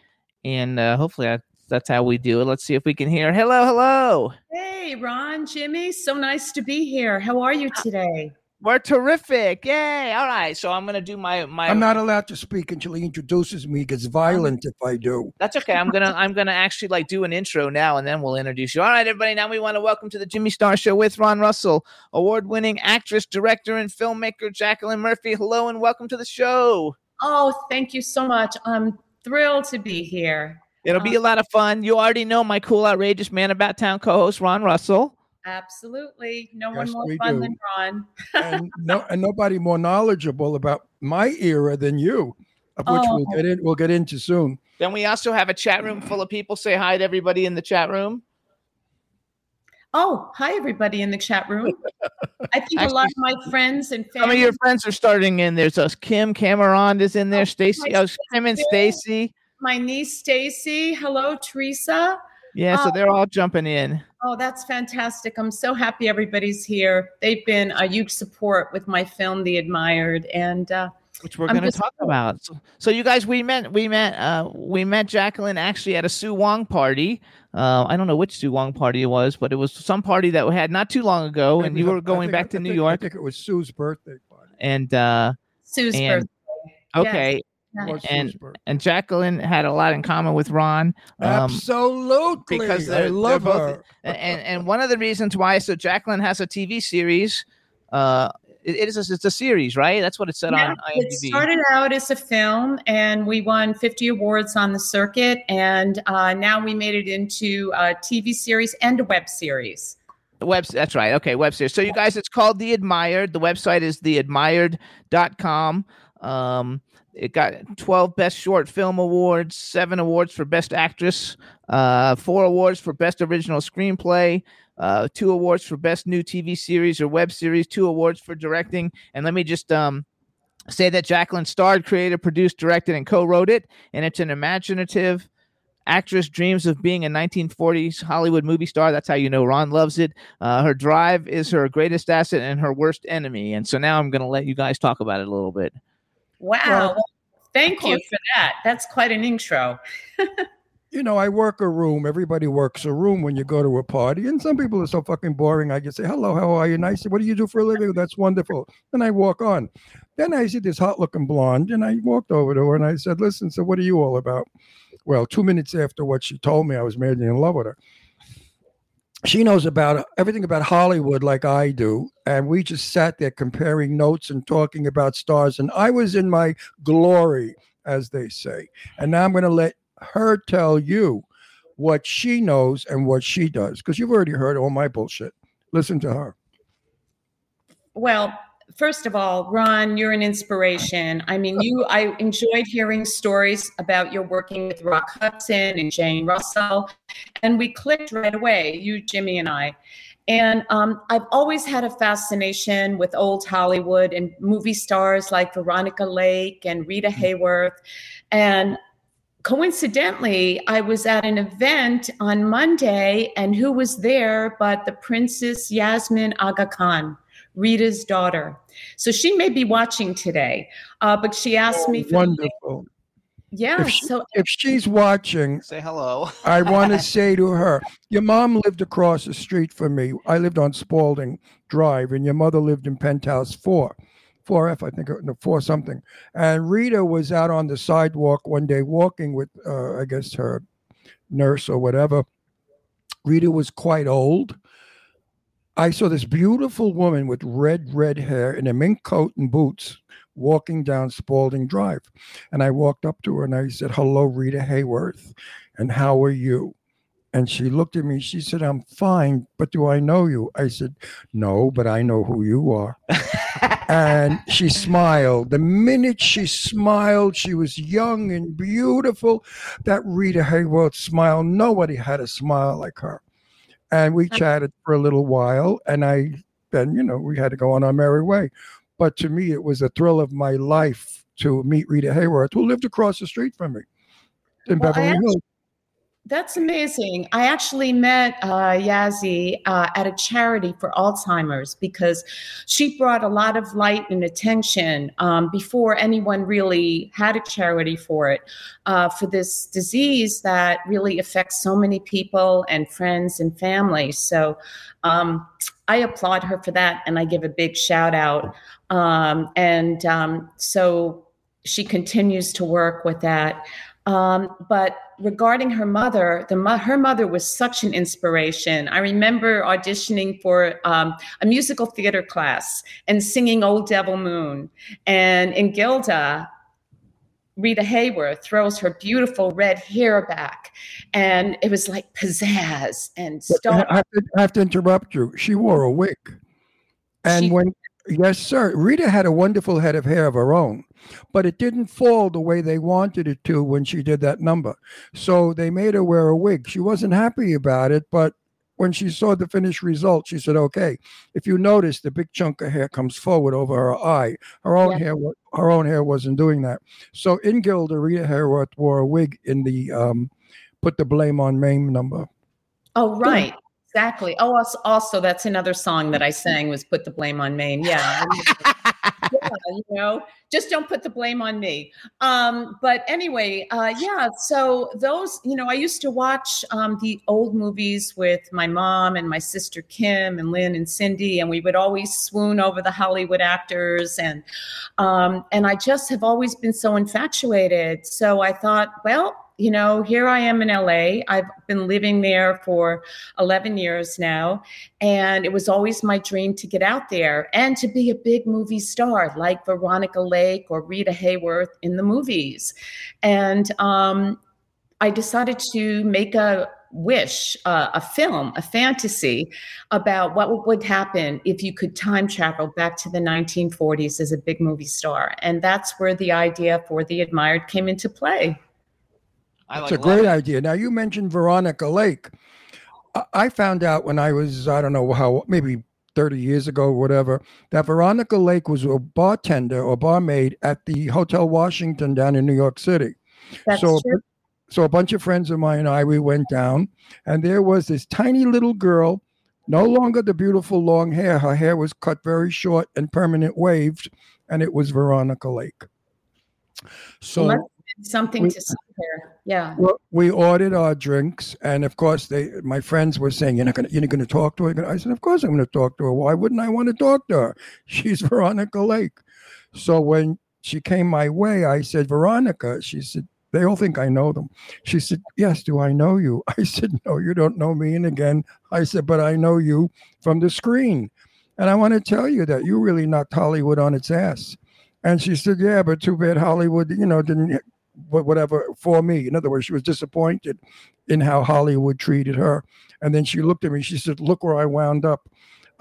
and uh, hopefully that, that's how we do it. Let's see if we can hear. Hello, hello. Hey, Ron, Jimmy, so nice to be here. How are you today? We're terrific. Yay. All right. So I'm going to do my my I'm not allowed to speak until he introduces me. It gets violent if I do. That's okay. I'm gonna I'm gonna actually like do an intro now, and then we'll introduce you. All right, everybody. Now we want to welcome to the Jimmy Star Show with Ron Russell, award-winning actress, director, and filmmaker Jacqueline Murphy. Hello, and welcome to the show. Oh, thank you so much. I'm thrilled to be here. It'll be uh, a lot of fun. You already know my cool, outrageous man about town co-host Ron Russell. Absolutely. No one more fun do. than Ron. and no, and nobody more knowledgeable about my era than you, of which we'll Oh. get in. We'll get into soon. Then we also have a chat room full of people. Say hi to everybody in the chat room. Oh, hi, everybody in the chat room. I think a lot of my friends and Some of your friends are starting in. There's us. Kim Cameron is in oh, there. Stacy. Oh, Kim and. Stacy. my niece Stacy. Hello, Teresa. Yeah, so Oh. they're all jumping in. Oh, that's fantastic. I'm so happy everybody's here. They've been a huge support with my film, The Admired. And uh, which we're going to talk about. So, so you guys, we met, we met, uh, we met Jacqueline actually at a Sue Wong party. Uh, I don't know which Sue Wong party it was, but it was some party that we had not too long ago, and It you were going think- back I to New think- York. I think it was Sue's birthday party. And uh, Sue's And- birthday. okay, It And- and Jacqueline had a lot in common with Ron. Um, Absolutely, because I love both- her. and and one of the reasons why so Jacqueline has a TV series. Uh, it, it is a, it's a series, right? That's what it said Yeah, on it started out as a film, and we won 50 awards on the circuit. And uh, now we made it into a TV series and a web series. The web that's right. Okay, web series. So you guys, it's called The Admired. The website is theadmired.com. Um it got 12 best short film awards, 7 awards for best actress, uh 4 awards for best original screenplay, uh 2 awards for best new TV series or web series, 2 awards for directing. And let me just um say that Jacqueline starred, created, produced, directed and co-wrote it and it's an imaginative actress dreams of being a 1940s Hollywood movie star. That's how you know Ron loves it. Uh, her drive is her greatest asset and her worst enemy. And so now I'm going to let you guys talk about it a little bit. Wow. Well, thank you for that. That's quite an intro. You know, I work a room. Everybody works a room when you go to a party, and some people are so fucking boring. I just say, "Hello, how are you?" Nice. What do you do for a living? That's wonderful. And I walk on. Then I see this hot-looking blonde, and I walked over to her and I said, "Listen, so what are you all about?" Well, two minutes after what she told me, I was madly in love with her. She knows about everything about Hollywood like I do, and we just sat there comparing notes and talking about stars. And I was in my glory, as they say. And now I'm going to let her tell you what she knows and what she does because you've already heard all my bullshit. Listen to her. Well, first of all, Ron, you're an inspiration. I mean, you I enjoyed hearing stories about your working with Rock Hudson and Jane Russell, and we clicked right away, you, Jimmy, and I. And um, I've always had a fascination with old Hollywood and movie stars like Veronica Lake and Rita Hayworth. And coincidentally, I was at an event on Monday, and who was there but the Princess Yasmin Aga Khan, Rita's daughter. So she may be watching today, uh, but she asked me. For Wonderful. yeah. If, she- so if she's watching, Say hello. I want to say to her, your mom lived across the street from me. I lived on Spalding Drive, and your mother lived in Penthouse 4. 4F, I think, no, 4 something. And Rita was out on the sidewalk one day walking with, uh, I guess, her nurse or whatever. Rita was quite old. I saw this beautiful woman with red, red hair in a mink coat and boots walking down Spalding Drive. And I walked up to her and I said, Hello, Rita Hayworth. And how are you? And she looked at me. She said, I'm fine, but do I know you? I said, No, but I know who you are. and she smiled. The minute she smiled, she was young and beautiful. That Rita Hayworth smile, nobody had a smile like her. And we chatted for a little while, and I then, you know, we had to go on our merry way. But to me, it was a thrill of my life to meet Rita Hayworth, who lived across the street from me in Well, Beverly Hills. That's amazing. I actually met uh, Yazzie uh, at a charity for Alzheimer's because she brought a lot of light and attention um, before anyone really had a charity for it, uh, for this disease that really affects so many people and friends and family. So um, I applaud her for that and I give a big shout out. Um, and um, so she continues to work with that. Um, but regarding her mother, the mo- her mother was such an inspiration. I remember auditioning for um, a musical theater class and singing "Old Devil Moon," and in Gilda. Rita Hayworth throws her beautiful red hair back, and it was like pizzazz and But star. I have, to, I have to interrupt you. She wore a wig. And She- when, yes, sir, Rita had a wonderful head of hair of her own, but it didn't fall the way they wanted it to when she did that number. So they made her wear a wig. She wasn't happy about it, but when she saw the finished result, she said, "Okay." If you notice, the big chunk of hair comes forward over her eye. Her own Yeah. hair, her own hair wasn't doing that. So in Gilda, Rita Hayworth wore a wig in the um, "Put the Blame on Mame" number. Oh, right. Exactly. Oh, also, also, that's another song that I sang was "Put the Blame on Mame." Yeah, yeah, you know, just don't put the blame on me. Um, but anyway, uh, yeah. So those, you know, I used to watch um, the old movies with my mom and my sister Kim and Lynn and Cindy, and we would always swoon over the Hollywood actors, and um, and I just have always been so infatuated. So I thought, well. You know, here I am in LA. I've been living there for 11 years now. And it was always my dream to get out there and to be a big movie star like Veronica Lake or Rita Hayworth in the movies. And um, I decided to make a wish, uh, a film, a fantasy about what would happen if you could time travel back to the 1940s as a big movie star. And that's where the idea for The Admired came into play. I It's like a great it. idea. Now you mentioned Veronica Lake. I- I found out when I was I don't know how maybe 30 years ago or whatever that Veronica Lake was a bartender or barmaid at the Hotel Washington down in New York City. That's so true. so a bunch of friends of mine and I we went down and there was this tiny little girl no longer the beautiful long hair her hair was cut very short and permanent waved and it was Veronica Lake. So Must have been something we- to see there. Yeah. well, we ordered our drinks, and of course, they my friends were saying, "You're not going to, you're not going to talk to her." I said, "Of course, I'm going to talk to her. Why wouldn't I want to talk to her? She's Veronica Lake." So when she came my way, I said, "Veronica." She said, "They all think I know them." She said, "Yes, do I know you?" I said, "No, you don't know me." And again, I said, "But I know you from the screen." And I want to tell you that you really knocked Hollywood on its ass. And she said, "Yeah, but too bad Hollywood, you know, didn't whatever for me. In other words, she was disappointed in how Hollywood treated her. And then she looked at me. She said, "Look where I wound up."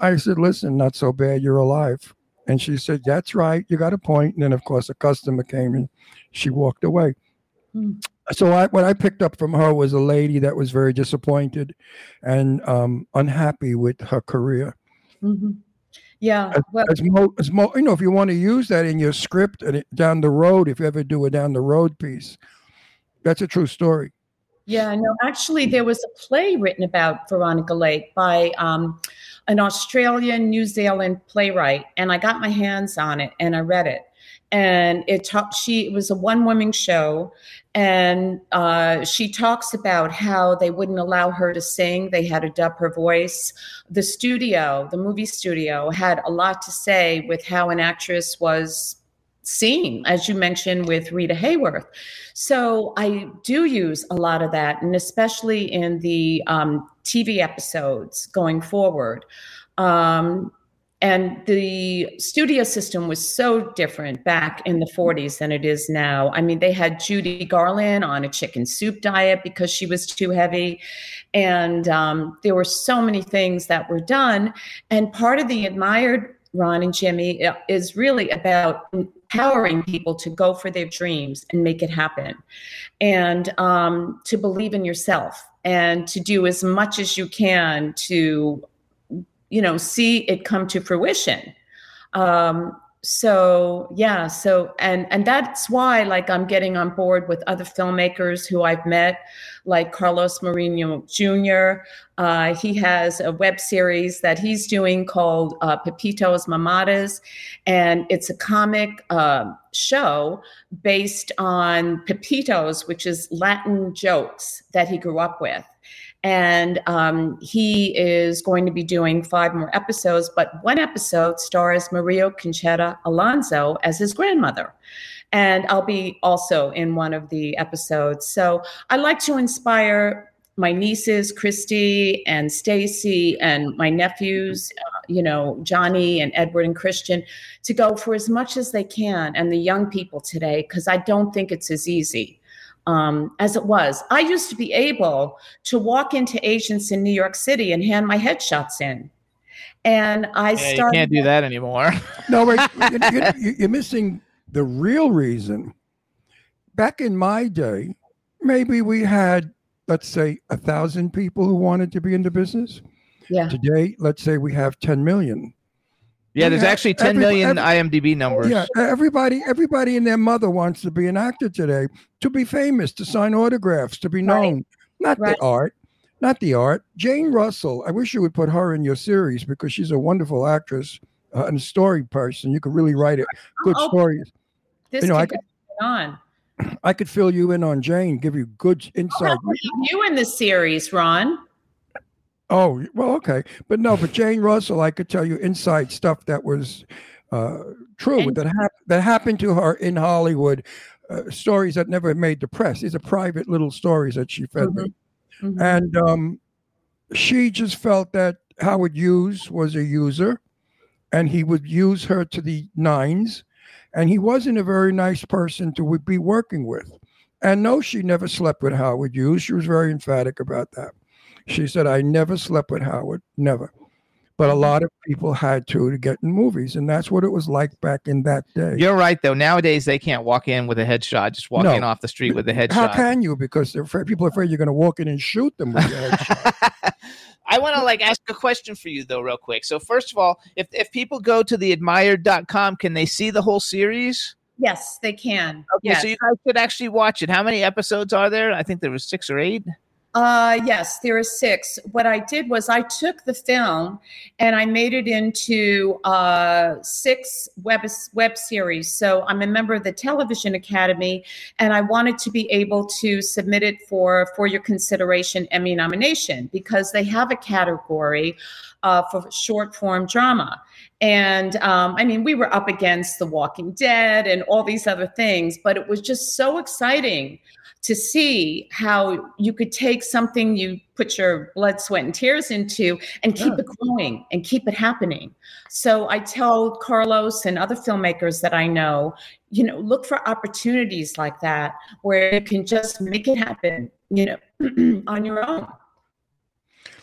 I said, "Listen, not so bad. You're alive." And she said, "That's right. You got a point." And then, of course, a customer came and she walked away. Hmm. So I, what I picked up from her was a lady that was very disappointed and um, unhappy with her career. Mhm. Yeah. As, Well, as, mo, as mo, you know, if you want to use that in your script and it, down the road, if you ever do a down the road piece, that's a true story. Yeah, no, actually, there was a play written about Veronica Lake by um, an Australian New Zealand playwright, and I got my hands on it and I read it. And it talked. She it was a one woman show, and uh, she talks about how they wouldn't allow her to sing. They had to dub her voice. The studio, the movie studio, had a lot to say with how an actress was seen, as you mentioned with Rita Hayworth. So I do use a lot of that, and especially in the um, TV episodes going forward. Um, and the studio system was so different back in the 40s than it is now. I mean, they had Judy Garland on a chicken soup diet because she was too heavy. And um, there were so many things that were done. And part of the admired Ron and Jimmy uh, is really about empowering people to go for their dreams and make it happen and um, to believe in yourself and to do as much as you can to you know see it come to fruition. Um, so yeah so and and that's why like i'm getting on board with other filmmakers who i've met like carlos marino jr uh, he has a web series that he's doing called uh, pepitos mamadas and it's a comic uh, show based on pepitos which is latin jokes that he grew up with and um, he is going to be doing five more episodes. But one episode stars Maria Conchita Alonso as his grandmother. And I'll be also in one of the episodes. So I like to inspire my nieces, Christy and Stacy, and my nephews, uh, you know, Johnny and Edward and Christian, to go for as much as they can, and the young people today, because I don't think it's as easy um, as it was. I used to be able to walk into agents in New York City and hand my headshots in. And I Yeah, you can't do that anymore. No, wait, you- you- you- you're missing the real reason. Back in my day, maybe we had, let's say, a thousand people who wanted to be in the business. Yeah. Today, let's say we have 10 million. Yeah, there's actually 10 every- million every- IMDb numbers. Yeah, everybody, everybody and their mother wants to be an actor today, to be famous, to sign autographs, to be known. Not Right. the art, not the art. Jane Russell, I wish you would put her in your series because she's a wonderful actress uh, and a story person. You could really write it, good Oh, stories. This you know, I could on. I could fill you in on Jane, give you good insight. I'll put you in the series, Ron. Oh, well, okay. But no, but Jane Russell, I could tell you inside stuff that was uh, true And- that, hap- that happened to her in Hollywood, uh, stories that never made the press. These are private little stories that she fed me. Mhm. And um, she just felt that Howard Hughes was a user and he would use her to the nines. And he wasn't a very nice person to be working with. And no, she never slept with Howard Hughes. She was very emphatic about that. She said, I never slept with Howard, never. But a mm-hmm. lot of people had to to get in movies. And that's what it was like back in that day. You're right, though. Nowadays, they can't walk in with a headshot. Just walk No. in off the street with a headshot. How can you? Because they're afraid, people are afraid you're going to walk in and shoot them with your headshot. I want to like ask a question for you though, real quick. So first of all, if if people go to the admired.com, can they see the whole series? Yes, they can. Okay, yes. so you guys could actually watch it. How many episodes are there? I think there was six or eight. Uh, yes, there are six. What I did was I took the film and I made it into uh, six web web series. So I'm a member of the Television Academy, and I wanted to be able to submit it for for your consideration Emmy nomination because they have a category uh, for short form drama. And um, I mean, we were up against The Walking Dead and all these other things, but it was just so exciting to see how you could take something you put your blood, sweat, and tears into and keep it growing and keep it happening. So I tell Carlos and other filmmakers that I know, you know, look for opportunities like that where you can just make it happen, you know, on your own.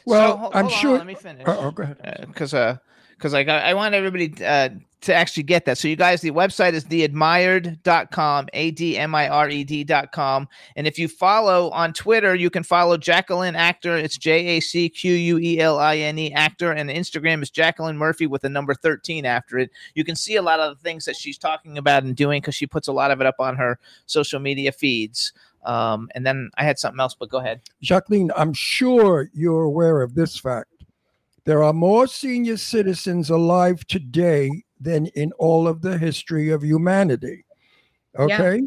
Well, So, hol- I'm hold on, sure. let me finish. Uh, oh, go ahead. because uh because like I, I want everybody uh, to actually get that so you guys the website is theadmired.com a-d-m-i-r-e-d.com and if you follow on twitter you can follow jacqueline actor it's j-a-c-q-u-e-l-i-n-e actor and instagram is jacqueline murphy with the number 13 after it you can see a lot of the things that she's talking about and doing because she puts a lot of it up on her social media feeds um, and then i had something else but go ahead Jacqueline, I'm sure you're aware of this fact. There are more senior citizens alive today than in all of the history of humanity. Yeah. Okay.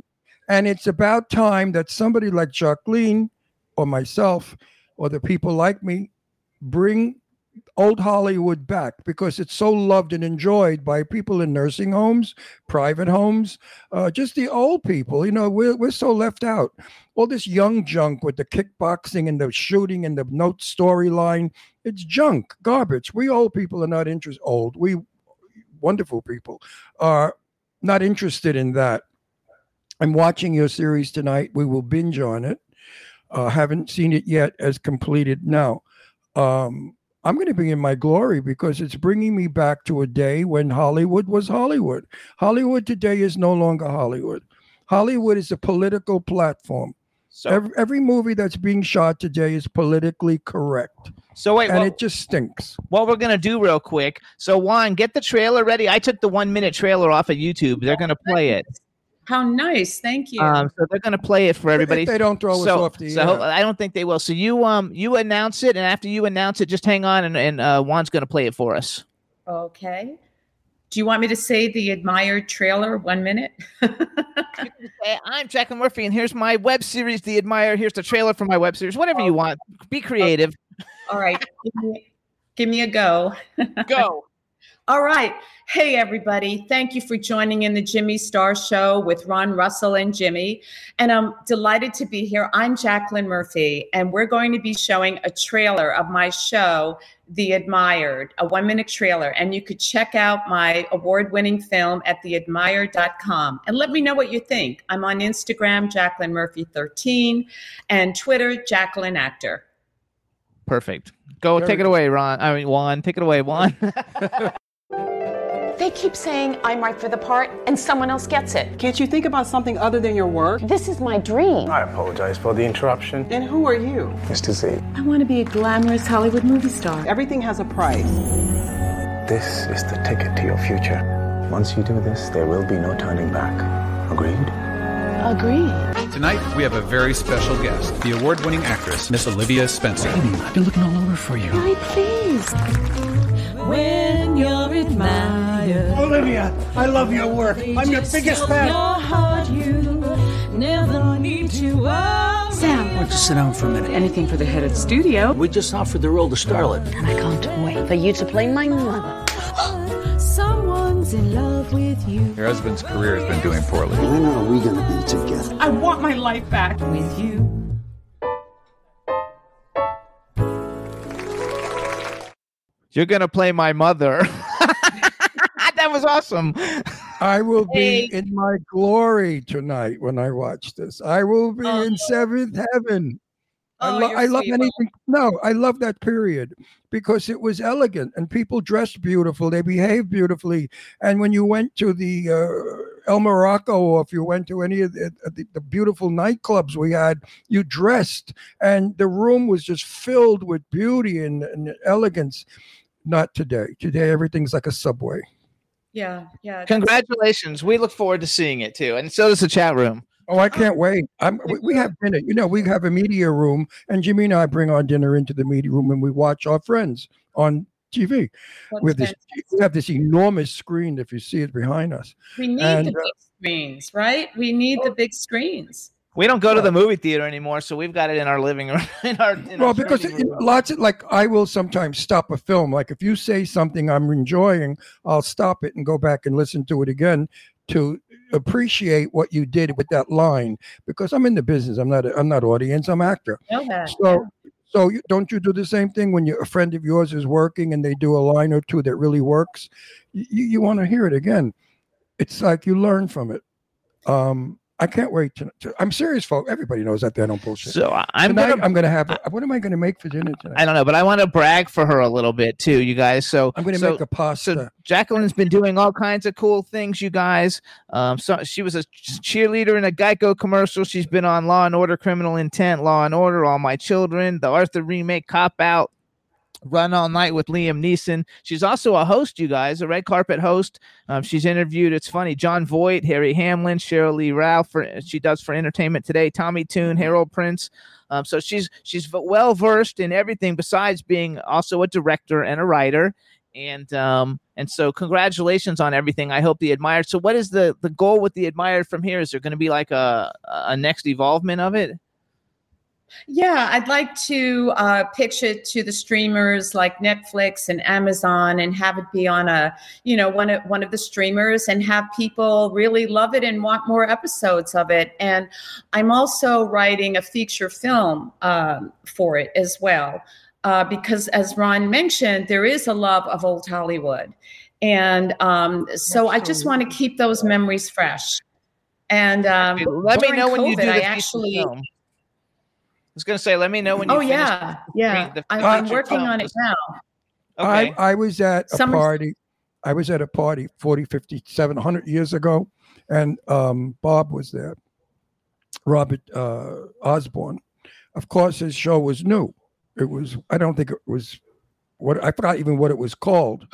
And it's about time that somebody like Jacqueline or myself or the people like me bring old Hollywood back because it's so loved and enjoyed by people in nursing homes, private homes, uh, just the old people. You know, we're, we're so left out. All this young junk with the kickboxing and the shooting and the note storyline, it's junk, garbage. We old people are not interested. Old, we wonderful people are not interested in that. I'm watching your series tonight. We will binge on it. Uh, haven't seen it yet as completed now. Um, I'm going to be in my glory because it's bringing me back to a day when Hollywood was Hollywood. Hollywood today is no longer Hollywood. Hollywood is a political platform. so Every, every movie that's being shot today is politically correct. So wait, and what, it just stinks. what we're gonna do real quick. So Juan, get the trailer ready. I took the one minute trailer off of YouTube. They're gonna play it. How nice. Thank you. Um, so they're gonna play it for everybody. If they don't throw us so, off the so air. I don't think they will. So you um you announce it, and after you announce it, just hang on, and, and uh, Juan's gonna play it for us. okay. Do you want me to say the admired trailer one minute? Hey, I'm Jacqueline Murphy, and here's my web series, The Admire. Here's the trailer for my web series. Whatever you want. Be creative. All right. Give me, give me a go. Go. All right. Hey, everybody. Thank you for joining in the Jimmy Star Show with Ron Russell and Jimmy. And I'm delighted to be here. I'm Jacqueline Murphy, and we're going to be showing a trailer of my show, The Admired, a one minute trailer. And you could check out my award winning film at theadmired.com and let me know what you think. I'm on Instagram, Jacqueline Murphy13, and Twitter, Jacqueline Actor. Perfect. Go Very take it away, Ron. I mean, Juan. Take it away, Juan. They keep saying I'm right for the part and someone else gets it. Can't you think about something other than your work? This is my dream. I apologize for the interruption. And who are you? Mr. Z, I want to be a glamorous Hollywood movie star. Everything has a price. this is the ticket to your future. Once you do this, there will be no turning back. Agreed? Agreed. Tonight, we have a very special guest, the award winning actress, Miss Olivia Spencer. I've been looking all over for you. Right, please. When you're admired, Olivia, I love your work. I'm your biggest fan. Your heart, you never need to worry. Sam, Why don't you sit down for a minute? anything for the head of the studio. We just offered the role to Starlet. And I can't wait for you to play my mother. Someone's in love with you. Your husband's career has been doing poorly. When are we going to be together? I want my life back. With you. You're gonna play my mother. that was awesome. I will be Hey. in my glory tonight when I watch this. I will be Oh. in seventh heaven. I, Oh, lo- I love anything. No, I love that period because it was elegant and people dressed beautiful. They behaved beautifully. And when you went to the uh, El Morocco or if you went to any of the, uh, the, the beautiful nightclubs we had, you dressed and the room was just filled with beauty and, and elegance. Not today. Today, everything's like a subway. Yeah, yeah. Congratulations. We look forward to seeing it too, and so does the chat room. Oh, I can't wait. I'm, we, we have dinner. You know, we have a media room, and Jimmy and I bring our dinner into the media room and we watch our friends on TV. That's We have this, we have this enormous screen, if you see it behind us. We need and, the uh, big screens, right? We need the big screens. We don't go to the movie theater anymore, so we've got it in our living room. In our, in Well, our because it, room. lots of like I will sometimes stop a film. Like if you say something I'm enjoying, I'll stop it and go back and listen to it again to appreciate what you did with that line. Because I'm in the business. I'm not. A, I'm not audience. I'm actor. Know that. So, so you, don't you do the same thing when you, a friend of yours is working and they do a line or two that really works? You, you want to hear it again. It's like you learn from it. Um, I can't wait to, to. I'm serious, folks. Everybody knows that they don't bullshit. So I- I'm tonight, gonna. I'm gonna have. What am I gonna make for dinner tonight? I don't know, but I want to brag for her a little bit too, you guys. So I'm gonna so, make a pasta. So Jacqueline's been doing all kinds of cool things, you guys. Um, so she was a cheerleader in a Geico commercial. She's been on Law and Order, Criminal Intent, Law and Order, All My Children, the Arthur remake, Cop Out. Run All Night with Liam Neeson. She's also a host, you guys, a red carpet host. Um, she's interviewed, it's funny, Jon Voight, Harry Hamlin, Cheryl Lee Ralph. For, she does for Entertainment Today, Tommy Tune, Harold Prince. Um, so she's she's well versed in everything besides being also a director and a writer. And um, and so congratulations on everything. I hope the admired. So what is the the goal with the admired from here? Is there going to be like a a next evolvement of it? Yeah, I'd like to uh, pitch it to the streamers like Netflix and Amazon, and have it be on a, you know, one of one of the streamers, and have people really love it and want more episodes of it. And I'm also writing a feature film um, for it as well, uh, because as Ron mentioned, there is a love of old Hollywood, and um, so I just want to keep those memories fresh. And um, Let me know when you do the I feature actually. film. I was going to say, let me know when you. Oh finish yeah, yeah. the I'm, I'm working on it now. Okay. I, I was at a Summer- party. I was at a party 40, 50, 700 years ago, and um, Bob was there. Robert uh, Osborne. Of course, his show was new. It was I don't think it was what I forgot even what it was called.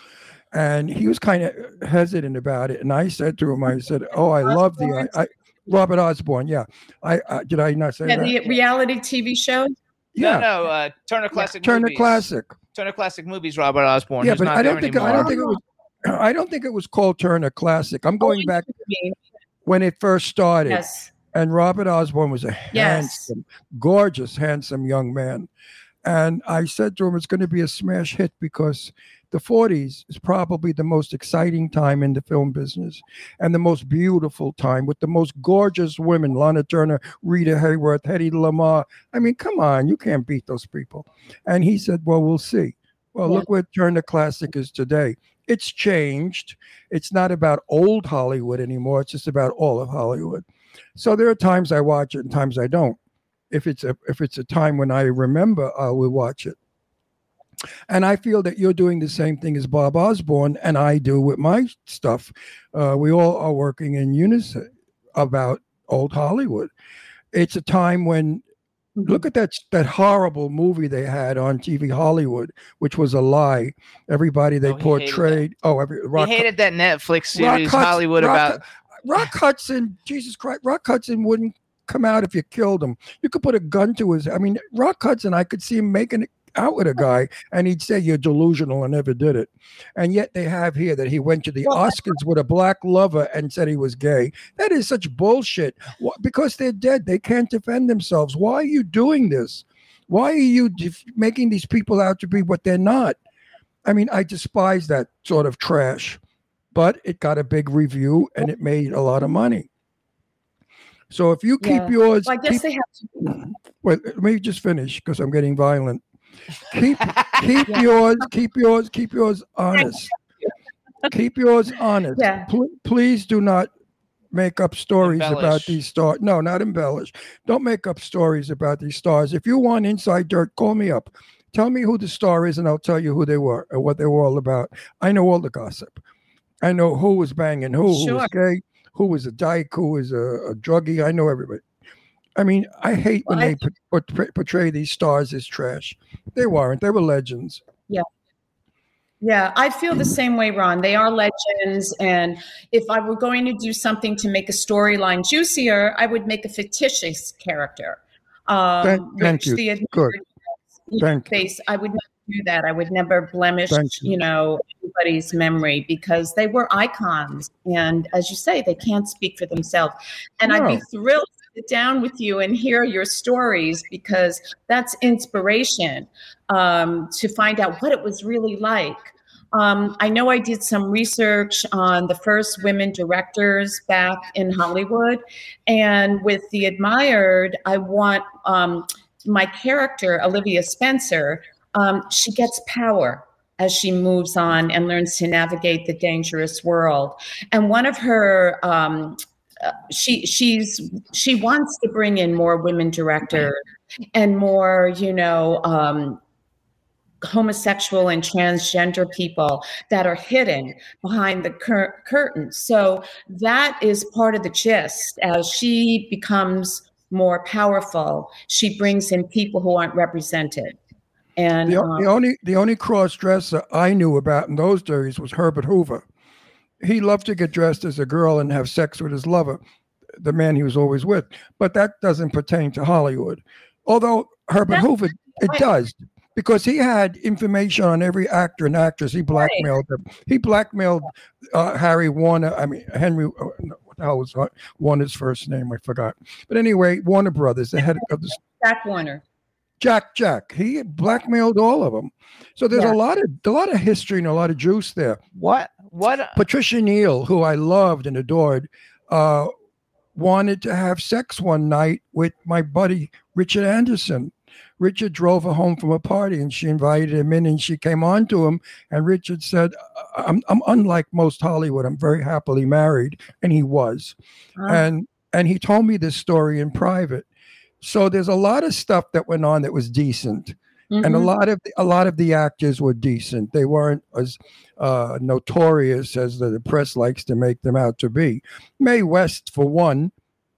And he was kind of hesitant about it. And I said to him, I said, "Oh, I love the I, I, Robert Osborne. Yeah, I uh, did I not say Yeah, that? the reality TV show. Yeah. No, no, uh, Turner Classic Turner Movies. Classic. Turner Classic Movies, Robert Osborne. yeah, but not I don't there think I don't think it was. I don't think it was called Turner Classic. I'm going back when it first started. Yes. And Robert Osborne was a Yes. handsome, gorgeous, handsome young man. And I said to him, it's going to be a smash hit because the 40s is probably the most exciting time in the film business and the most beautiful time with the most gorgeous women Lana Turner, Rita Hayworth, Hedy Lamarr. I mean, come on, you can't beat those people. And he said, well, we'll see. Well, Yeah. look where Turner Classic is today. It's changed. It's not about old Hollywood anymore. It's just about all of Hollywood. So there are times I watch it and times I don't. If it's a if it's a time when I remember, I will watch it. And I feel that you're doing the same thing as Bob Osborne and I do with my stuff. Uh, we all are working in unison about old Hollywood. It's a time when look at that that horrible movie they had on TV Hollywood, which was a lie. Everybody they Oh, portrayed. Oh, every Rock, he hated that Netflix series, Hudson- Hollywood, Rock- about Rock Hudson. Jesus Christ, Rock Hudson wouldn't come out if you killed him. You could put a gun to his. I mean, Rock Hudson. I could see him making it out with a guy, and he'd say you're delusional and never did it. And yet they have here that he went to the Oscars with a black lover and said he was gay. That is such bullshit. Because they're dead, they can't defend themselves. Why are you doing this? Why are you def- making these people out to be what they're not? I mean, I despise that sort of trash, but it got a big review and it made a lot of money. So if you keep Yeah. yours, Well, I guess keep- they have to. Wait, let me just finish because I'm getting violent. Keep keep yours, keep yours, keep yours honest. keep yours honest. Yeah. Pl- please do not make up stories about these stars. No, not embellish. Don't make up stories about these stars. If you want inside dirt, call me up. Tell me who the star is, and I'll tell you who they were and what they were all about. I know all the gossip. I know who was banging who, who was gay, who was a dyke, who was a, a druggie. I know everybody. I mean, I hate when I- they portray these stars as trash. They weren't. They were legends. Yeah. Yeah, I feel the same way, Ron. They are legends. And if I were going to do something to make a storyline juicier, I would make a fictitious character. Um, Thank- thank you. the Good. Thank you. I would never do that. I would never blemish, Thank you know, anybody's memory because they were icons. And as you say, they can't speak for themselves. And I'd be thrilled sit down with you and hear your stories because that's inspiration um, to find out what it was really like. Um, I know I did some research on the first women directors back in Hollywood, and with the admired, I want um, my character Olivia Spencer. Um, she gets power as she moves on and learns to navigate the dangerous world. And one of her um, uh, she she's she wants to bring in more women directors and more you know um, homosexual and transgender people that are hidden behind the cur- curtain. So that is part of the gist. As she becomes more powerful, she brings in people who aren't represented. And The, um, the only the only cross dresser I knew about in those days was Herbert Hoover. He loved to get dressed as a girl and have sex with his lover, the man he was always with. But that doesn't pertain to Hollywood. Although Herbert That's- Hoover, it does. Because he had information on every actor and actress. He blackmailed them. He blackmailed uh, Harry Warner. I mean Henry. Uh, no, what the hell was Warner's first name? I forgot. But anyway, Warner Brothers, the head of the Jack Warner. Jack Jack. He blackmailed all of them. So there's Yeah. a lot of a lot of history and a lot of juice there. what? What? Patricia Neal, who I loved and adored, uh, wanted to have sex one night with my buddy Richard Anderson. Richard drove her home from a party and she invited him in and she came on to him and Richard said, I'm, I'm unlike most Hollywood. I'm very happily married. And he was. And and he told me this story in private. So there's a lot of stuff that went on that was decent and a Mhm. lot of a lot of the actors were decent. They weren't as uh, notorious as the, the press likes to make them out to be. Mae West, for one,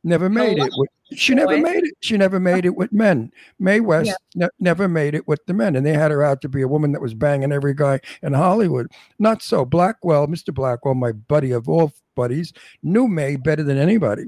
Never made it. With, she never made it. She never made it with men. Mae West ne- never made it with the men, and they had her out to be a woman that was banging every guy in Hollywood. Not so. Blackwell, Mr. Blackwell, my buddy of all buddies, knew Mae better than anybody.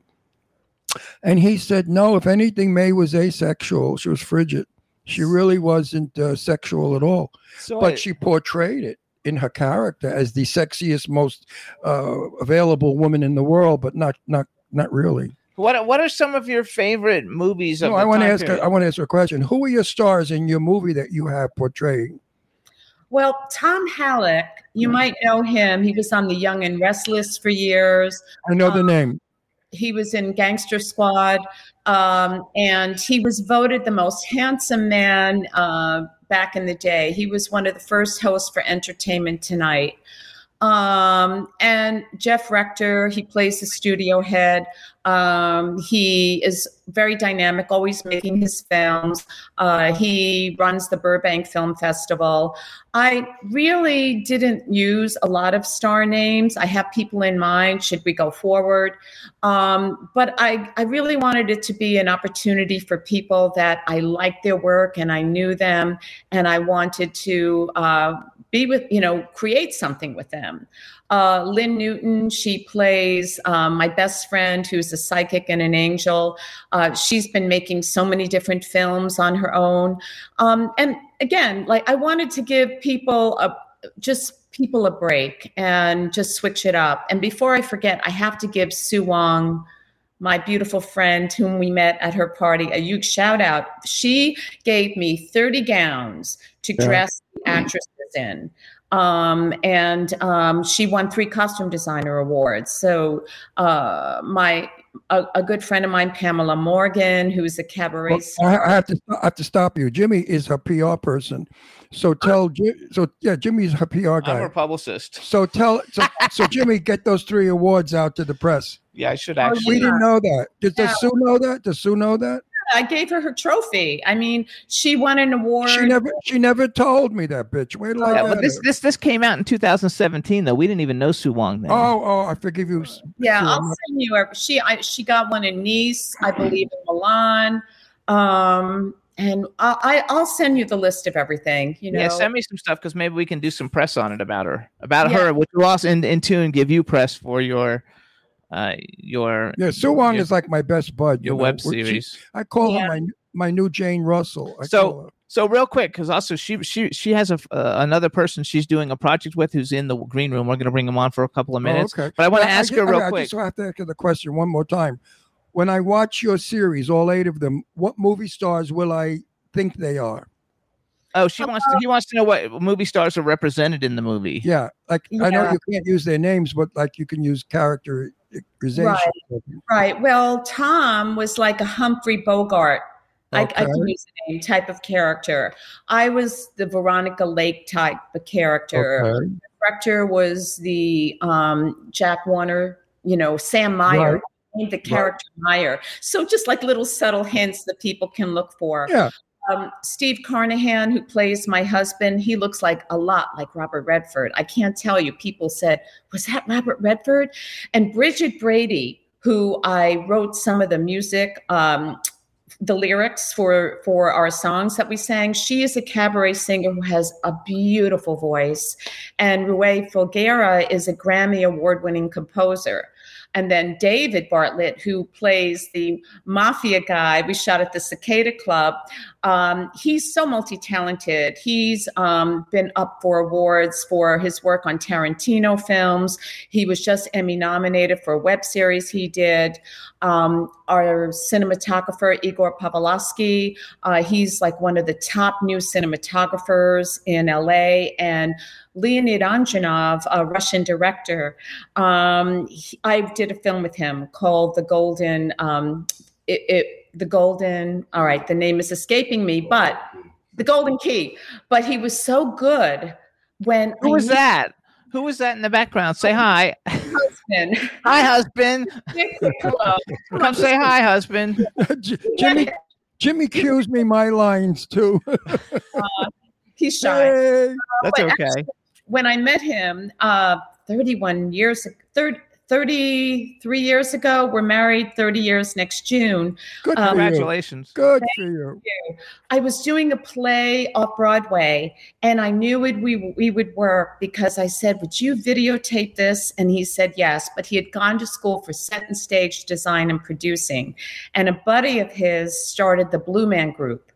And he said, no, if anything, Mae was asexual. She was frigid. She really wasn't uh, sexual at all. So but I- she portrayed it in her character as the sexiest, most uh, available woman in the world, but not not not really. What What are some of your favorite movies? Of No, the I want to ask. period? I want to ask a question. Who are your stars in your movie that you have portrayed? Well, Tom Hallick, you might know him. He was on The Young and Restless for years. I know the Um, name. He was in Gangster Squad, um, and he was voted the most handsome man uh, back in the day. He was one of the first hosts for Entertainment Tonight. Um, and Jeff Rector, he plays the studio head. Um, he is very dynamic, always making his films. Uh, he runs the Burbank Film Festival. I really didn't use a lot of star names. I have people in mind, should we go forward? Um, but I, I really wanted it to be an opportunity for people that I liked their work and I knew them and I wanted to uh, be with, you know, create something with them. Uh, Lynn Newton, she plays um, my best friend who's a psychic and an angel. Uh, she's been making so many different films on her own. Um, and again, like I wanted to give people a just people a break and just switch it up. And before I forget, I have to give Sue Wong, my beautiful friend whom we met at her party, a huge shout out. She gave me 30 gowns to Yeah. dress the actresses in. Um, and um, she won three costume designer awards. So uh, my a, a good friend of mine, Pamela Morgan, who's a cabaret Well, I, have to. I have to stop you. Jimmy is her PR person. So tell. So yeah, Jimmy's a PR I'm guy. a publicist. So tell. So, so Jimmy, get those three awards out to the press. Yeah, I should Oh, actually. We didn't know that. Does, Yeah. does Sue know that? Does Sue know that? I gave her her trophy. I mean, she won an award. She never. She never told me that, bitch. Wait till Yeah, get but this her. this this came out in 2017 though. We didn't even know Sue Wong then. Oh, oh, I forgive you. Yeah, Sue, I'll I'm send you. A, she I, she got one in Nice, I believe in Milan, um, and I, I I'll send you the list of everything. You know, yeah, send me some stuff because maybe we can do some press on it about her, about Yeah. her, which will also in, in tune give you press for your, uh, your Yeah, Sue Wong your- is like my best bud. you your know. web We're- she- series. I call Yeah. her my my new Jane Russell. I so so real quick because also she she she has a uh, another person she's doing a project with who's in the green room. We're gonna bring him on for a couple of minutes. Oh, okay. But I want to ask ju- her real I, quick. I just have to ask you the question one more time. When I watch your series, all eight of them, what movie stars will I think they are? Oh, she wants to. He wants to know what movie stars are represented in the movie. Yeah, like I know you can't use their names, but like you can use characterization. right. Right. Well, Tom was like a Humphrey Bogart. I, I can use the name type of character. I was the Veronica Lake type of character. Okay. The director was the um, Jack Warner, you know, Sam Meyer. Right. Named The character Meyer. So just like little subtle hints that people can look for. Yeah. Um, Steve Carnahan, who plays my husband, he looks like a lot like Robert Redford. I can't tell you. People said, "Was that Robert Redford?" And Bridget Brady, who I wrote some of the music, um, the lyrics for for our songs that we sang. She is a cabaret singer who has a beautiful voice, and Rue Folguera is a Grammy award winning composer. And then David Bartlett, who plays the mafia guy, we shot at the Cicada Club. Um, he's so multi talented. He's um, been up for awards for his work on Tarantino films. He was just Emmy nominated for a web series he did. Um, our cinematographer, Igor Pavlovsky, uh, he's like one of the top new cinematographers in LA. And Leonid Anjanov, a Russian director, um, he- I did a film with him called The Golden. Um, it, it, the Golden. All right, the name is escaping me, but The Golden Key. But he was so good when Who I was knew that? Who was that in the background? Say hi. husband. Hi, husband. Hello. Come say hi, husband. Jimmy Jimmy cues me my lines too. He's shy. Hey. That's okay. actually, when I met him uh, 31 years, third, 33 years ago. We're married 30 years next June. Good Um. Congratulations. Good for you. I was doing a play off Broadway, and I knew it we we would work because I said, "Would you videotape this?" And he said yes. But he had gone to school for set and stage design and producing, and a buddy of his started the Blue Man Group,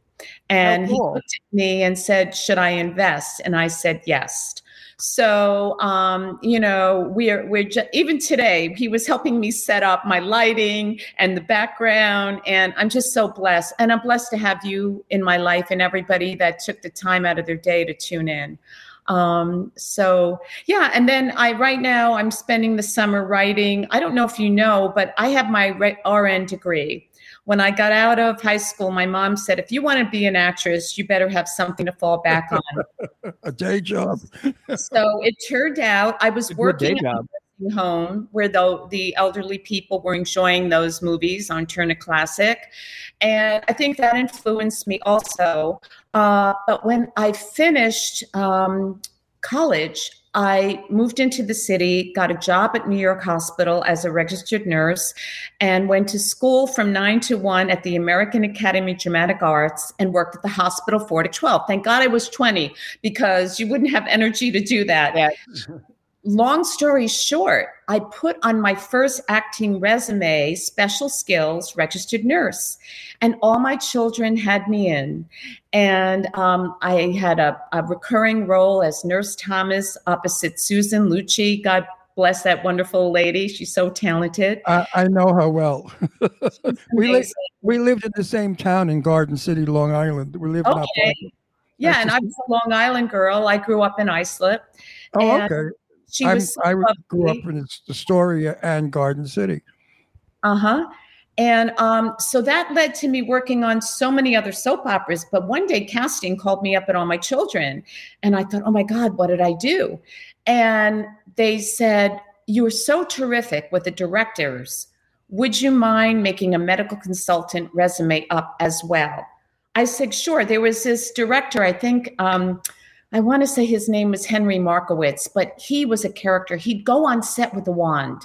and he cool. looked at me and said, "Should I invest?" And I said yes. So, um, you know, we're we're ju- even today. He was helping me set up my lighting and the background, and I'm just so blessed. And I'm blessed to have you in my life and everybody that took the time out of their day to tune in. Um, so yeah, and then I right now I'm spending the summer writing. I don't know if you know, but I have my RN degree. When I got out of high school, my mom said, if you want to be an actress, you better have something to fall back on. A day job. so it turned out I was working day at a nursing home where the, the elderly people were enjoying those movies on Turner Classic. And I think that influenced me also. Uh, but when I finished um, college, I moved into the city, got a job at New York Hospital as a registered nurse, and went to school from nine to one at the American Academy of Dramatic Arts and worked at the hospital four to 12. Thank God I was 20 because you wouldn't have energy to do that. Long story short, I put on my first acting resume special skills registered nurse, and all my children had me in. And um, I had a, a recurring role as Nurse Thomas opposite Susan Lucci. God bless that wonderful lady. She's so talented. I, I know her well. we, li- we lived in the same town in Garden City, Long Island. We lived Okay. Yeah, and I was a Long Island girl. I grew up in Islip. Oh, and okay. She I'm- was so I grew up in Astoria and Garden City. Uh huh. And um, so that led to me working on so many other soap operas. But one day, casting called me up at All My Children. And I thought, oh my God, what did I do? And they said, You were so terrific with the directors. Would you mind making a medical consultant resume up as well? I said, Sure. There was this director, I think. Um, I want to say his name was Henry Markowitz, but he was a character. He'd go on set with a wand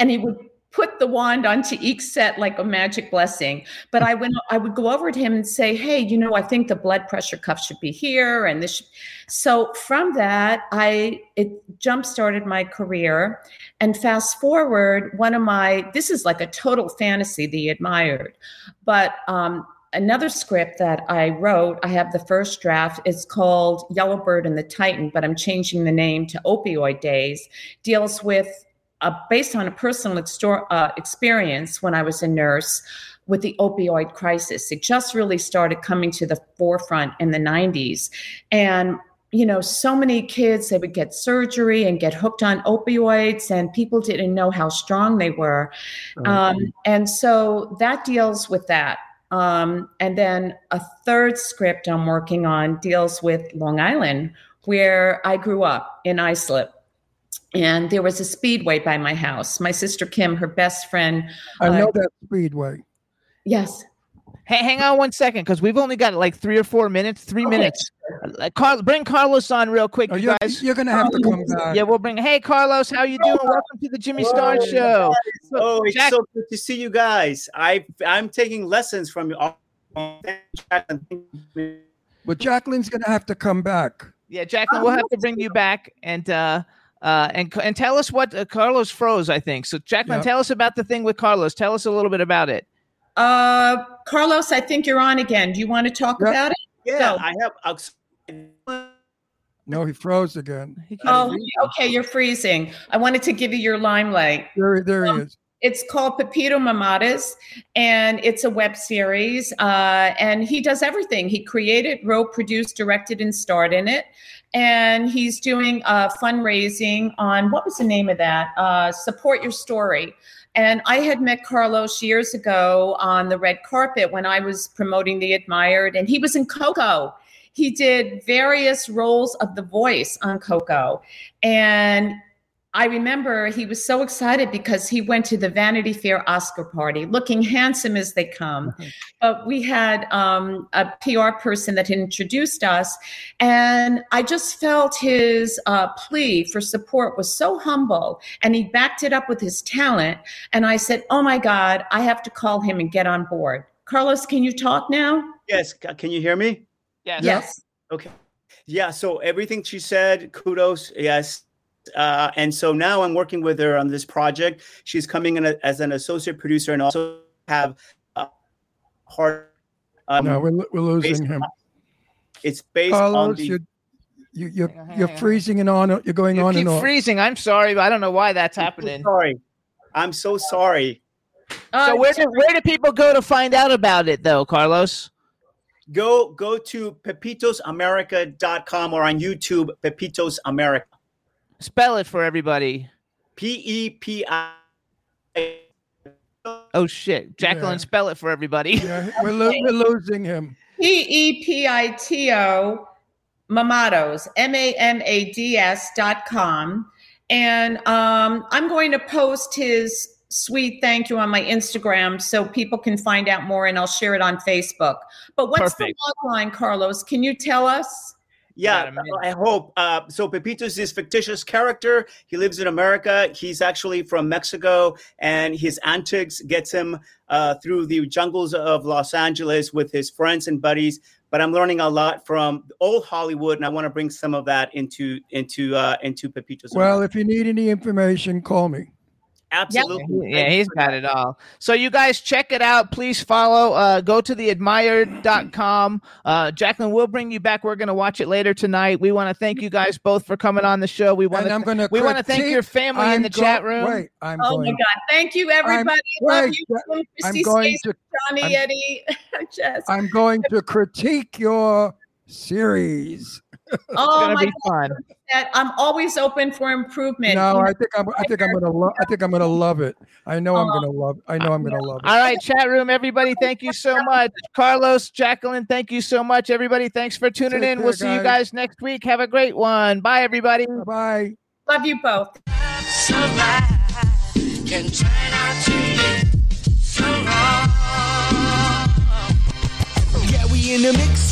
and he would put the wand onto each set like a magic blessing. But I went, I would go over to him and say, "Hey, you know, I think the blood pressure cuff should be here." And this, so from that, I it jump started my career. And fast forward, one of my this is like a total fantasy, The Admired, but um, another script that I wrote, I have the first draft, It's called Yellowbird and the Titan, but I'm changing the name to Opioid Days, deals with, uh, based on a personal extor- uh, experience when I was a nurse with the opioid crisis. It just really started coming to the forefront in the 90s. And you know, so many kids, they would get surgery and get hooked on opioids, and people didn't know how strong they were. Um, and so that deals with that. Um, and then a third script I'm working on deals with Long Island, where I grew up in Islip. And there was a speedway by my house. My sister Kim, her best friend. I uh, know that Speedway. Yes. Hey, hang on one second, because we've only got like three or four minutes. Three minutes. Uh, Carl, bring Carlos on real quick, Oh, you you're- guys. you're gonna have to come back. Yeah, we'll bring. Hey, Carlos, how you doing? Welcome to the Jimmy Star Hello, Show. guys. Oh, it's Jack- so good to see you guys. I I'm taking lessons from you. all. But Jacqueline's going to have to come back. Yeah, Jacqueline, we'll have to bring you back and uh, uh, and and tell us what uh, Carlos froze. I think so. Jacqueline, Yeah. tell us about the thing with Carlos. Tell us a little bit about it. Uh, Carlos, I think you're on again. Do you want to talk about it? Yeah, Go. I have. No, he froze again. Oh, okay. You're freezing. I wanted to give you your limelight. There, there he is. It's called Pepito Mamadas, and it's a web series. Uh, and he does everything. He created, wrote, produced, directed, and starred in it. And he's doing fundraising on what was the name of that? Uh, Support Your Story. And I had met Carlos years ago on the red carpet when I was promoting The Admired, and he was in Coco. He did various roles of the voice on Coco. And I remember he was so excited because he went to the Vanity Fair Oscar party, looking handsome as they come. But we had um, a PR person that introduced us, and I just felt his uh, plea for support was so humble, and he backed it up with his talent. And I said, "Oh my God, I have to call him and get on board." Carlos, can you talk now? Yes. Can you hear me? Yes. Yes. Okay. Yeah. So everything she said, kudos. Yes. Uh, and so now I'm working with her on this project. She's coming in a, as an associate producer and also have a part. Um, no, we're, we're losing him. on- It's based on Carlos, the. you, you, you're, you're freezing and on. You're going You on keep and on. freezing. I'm sorry, but I don't know why that's happening. Sorry. I'm so sorry. Uh, So where do where do people go to find out about it though, Carlos? Go go to pepitosamerica.com or on YouTube, Pepitos America. Spell it for everybody. P E P I. Oh shit, Jacqueline, Yeah. spell it for everybody. Yeah, we're, lo- we're losing him. P E P I T O Mamados, M A M A D S dot com. And um, I'm going to post his sweet thank you on my Instagram so people can find out more and I'll share it on Facebook. But what's Perfect. the log line, Carlos? Can you tell us? Yeah, I hope. Uh, so Pepito's this fictitious character. He lives in America. He's actually from Mexico, and his antics gets him uh, through the jungles of Los Angeles with his friends and buddies. But I'm learning a lot from old Hollywood, and I want to bring some of that into into uh, into Pepito's. Well, if you need any information, call me. Absolutely. Yeah, he's got it all. So you guys check it out. Please follow. Uh, go to theadmired.com. Uh, Jacqueline, we'll bring you back. We're going to watch it later tonight. We want to thank you guys both for coming on the show. We want And I'm to gonna we want to thank your family in I'm the go- chat room. Wait, I'm oh going. my God. Thank you, everybody. Love wait, you. I'm going Stacey, to- Johnny, I'm- Eddie, Jess. I'm going to critique your series. Oh gonna my be God. fun. That I'm always open for improvement. No, I think I'm. I think I'm gonna. Lo- I think I'm gonna love it. I know I'm Oh. gonna love. I know I'm gonna oh. love it. All right, chat room, everybody, thank you so much. Carlos, Jacqueline, thank you so much. Everybody, thanks for tuning Take in. care, we'll see you guys. guys next week. Have a great one. Bye, everybody. Bye. Love you both. can turn out to be so wrong. Yeah, we in the mix.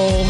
Bowl.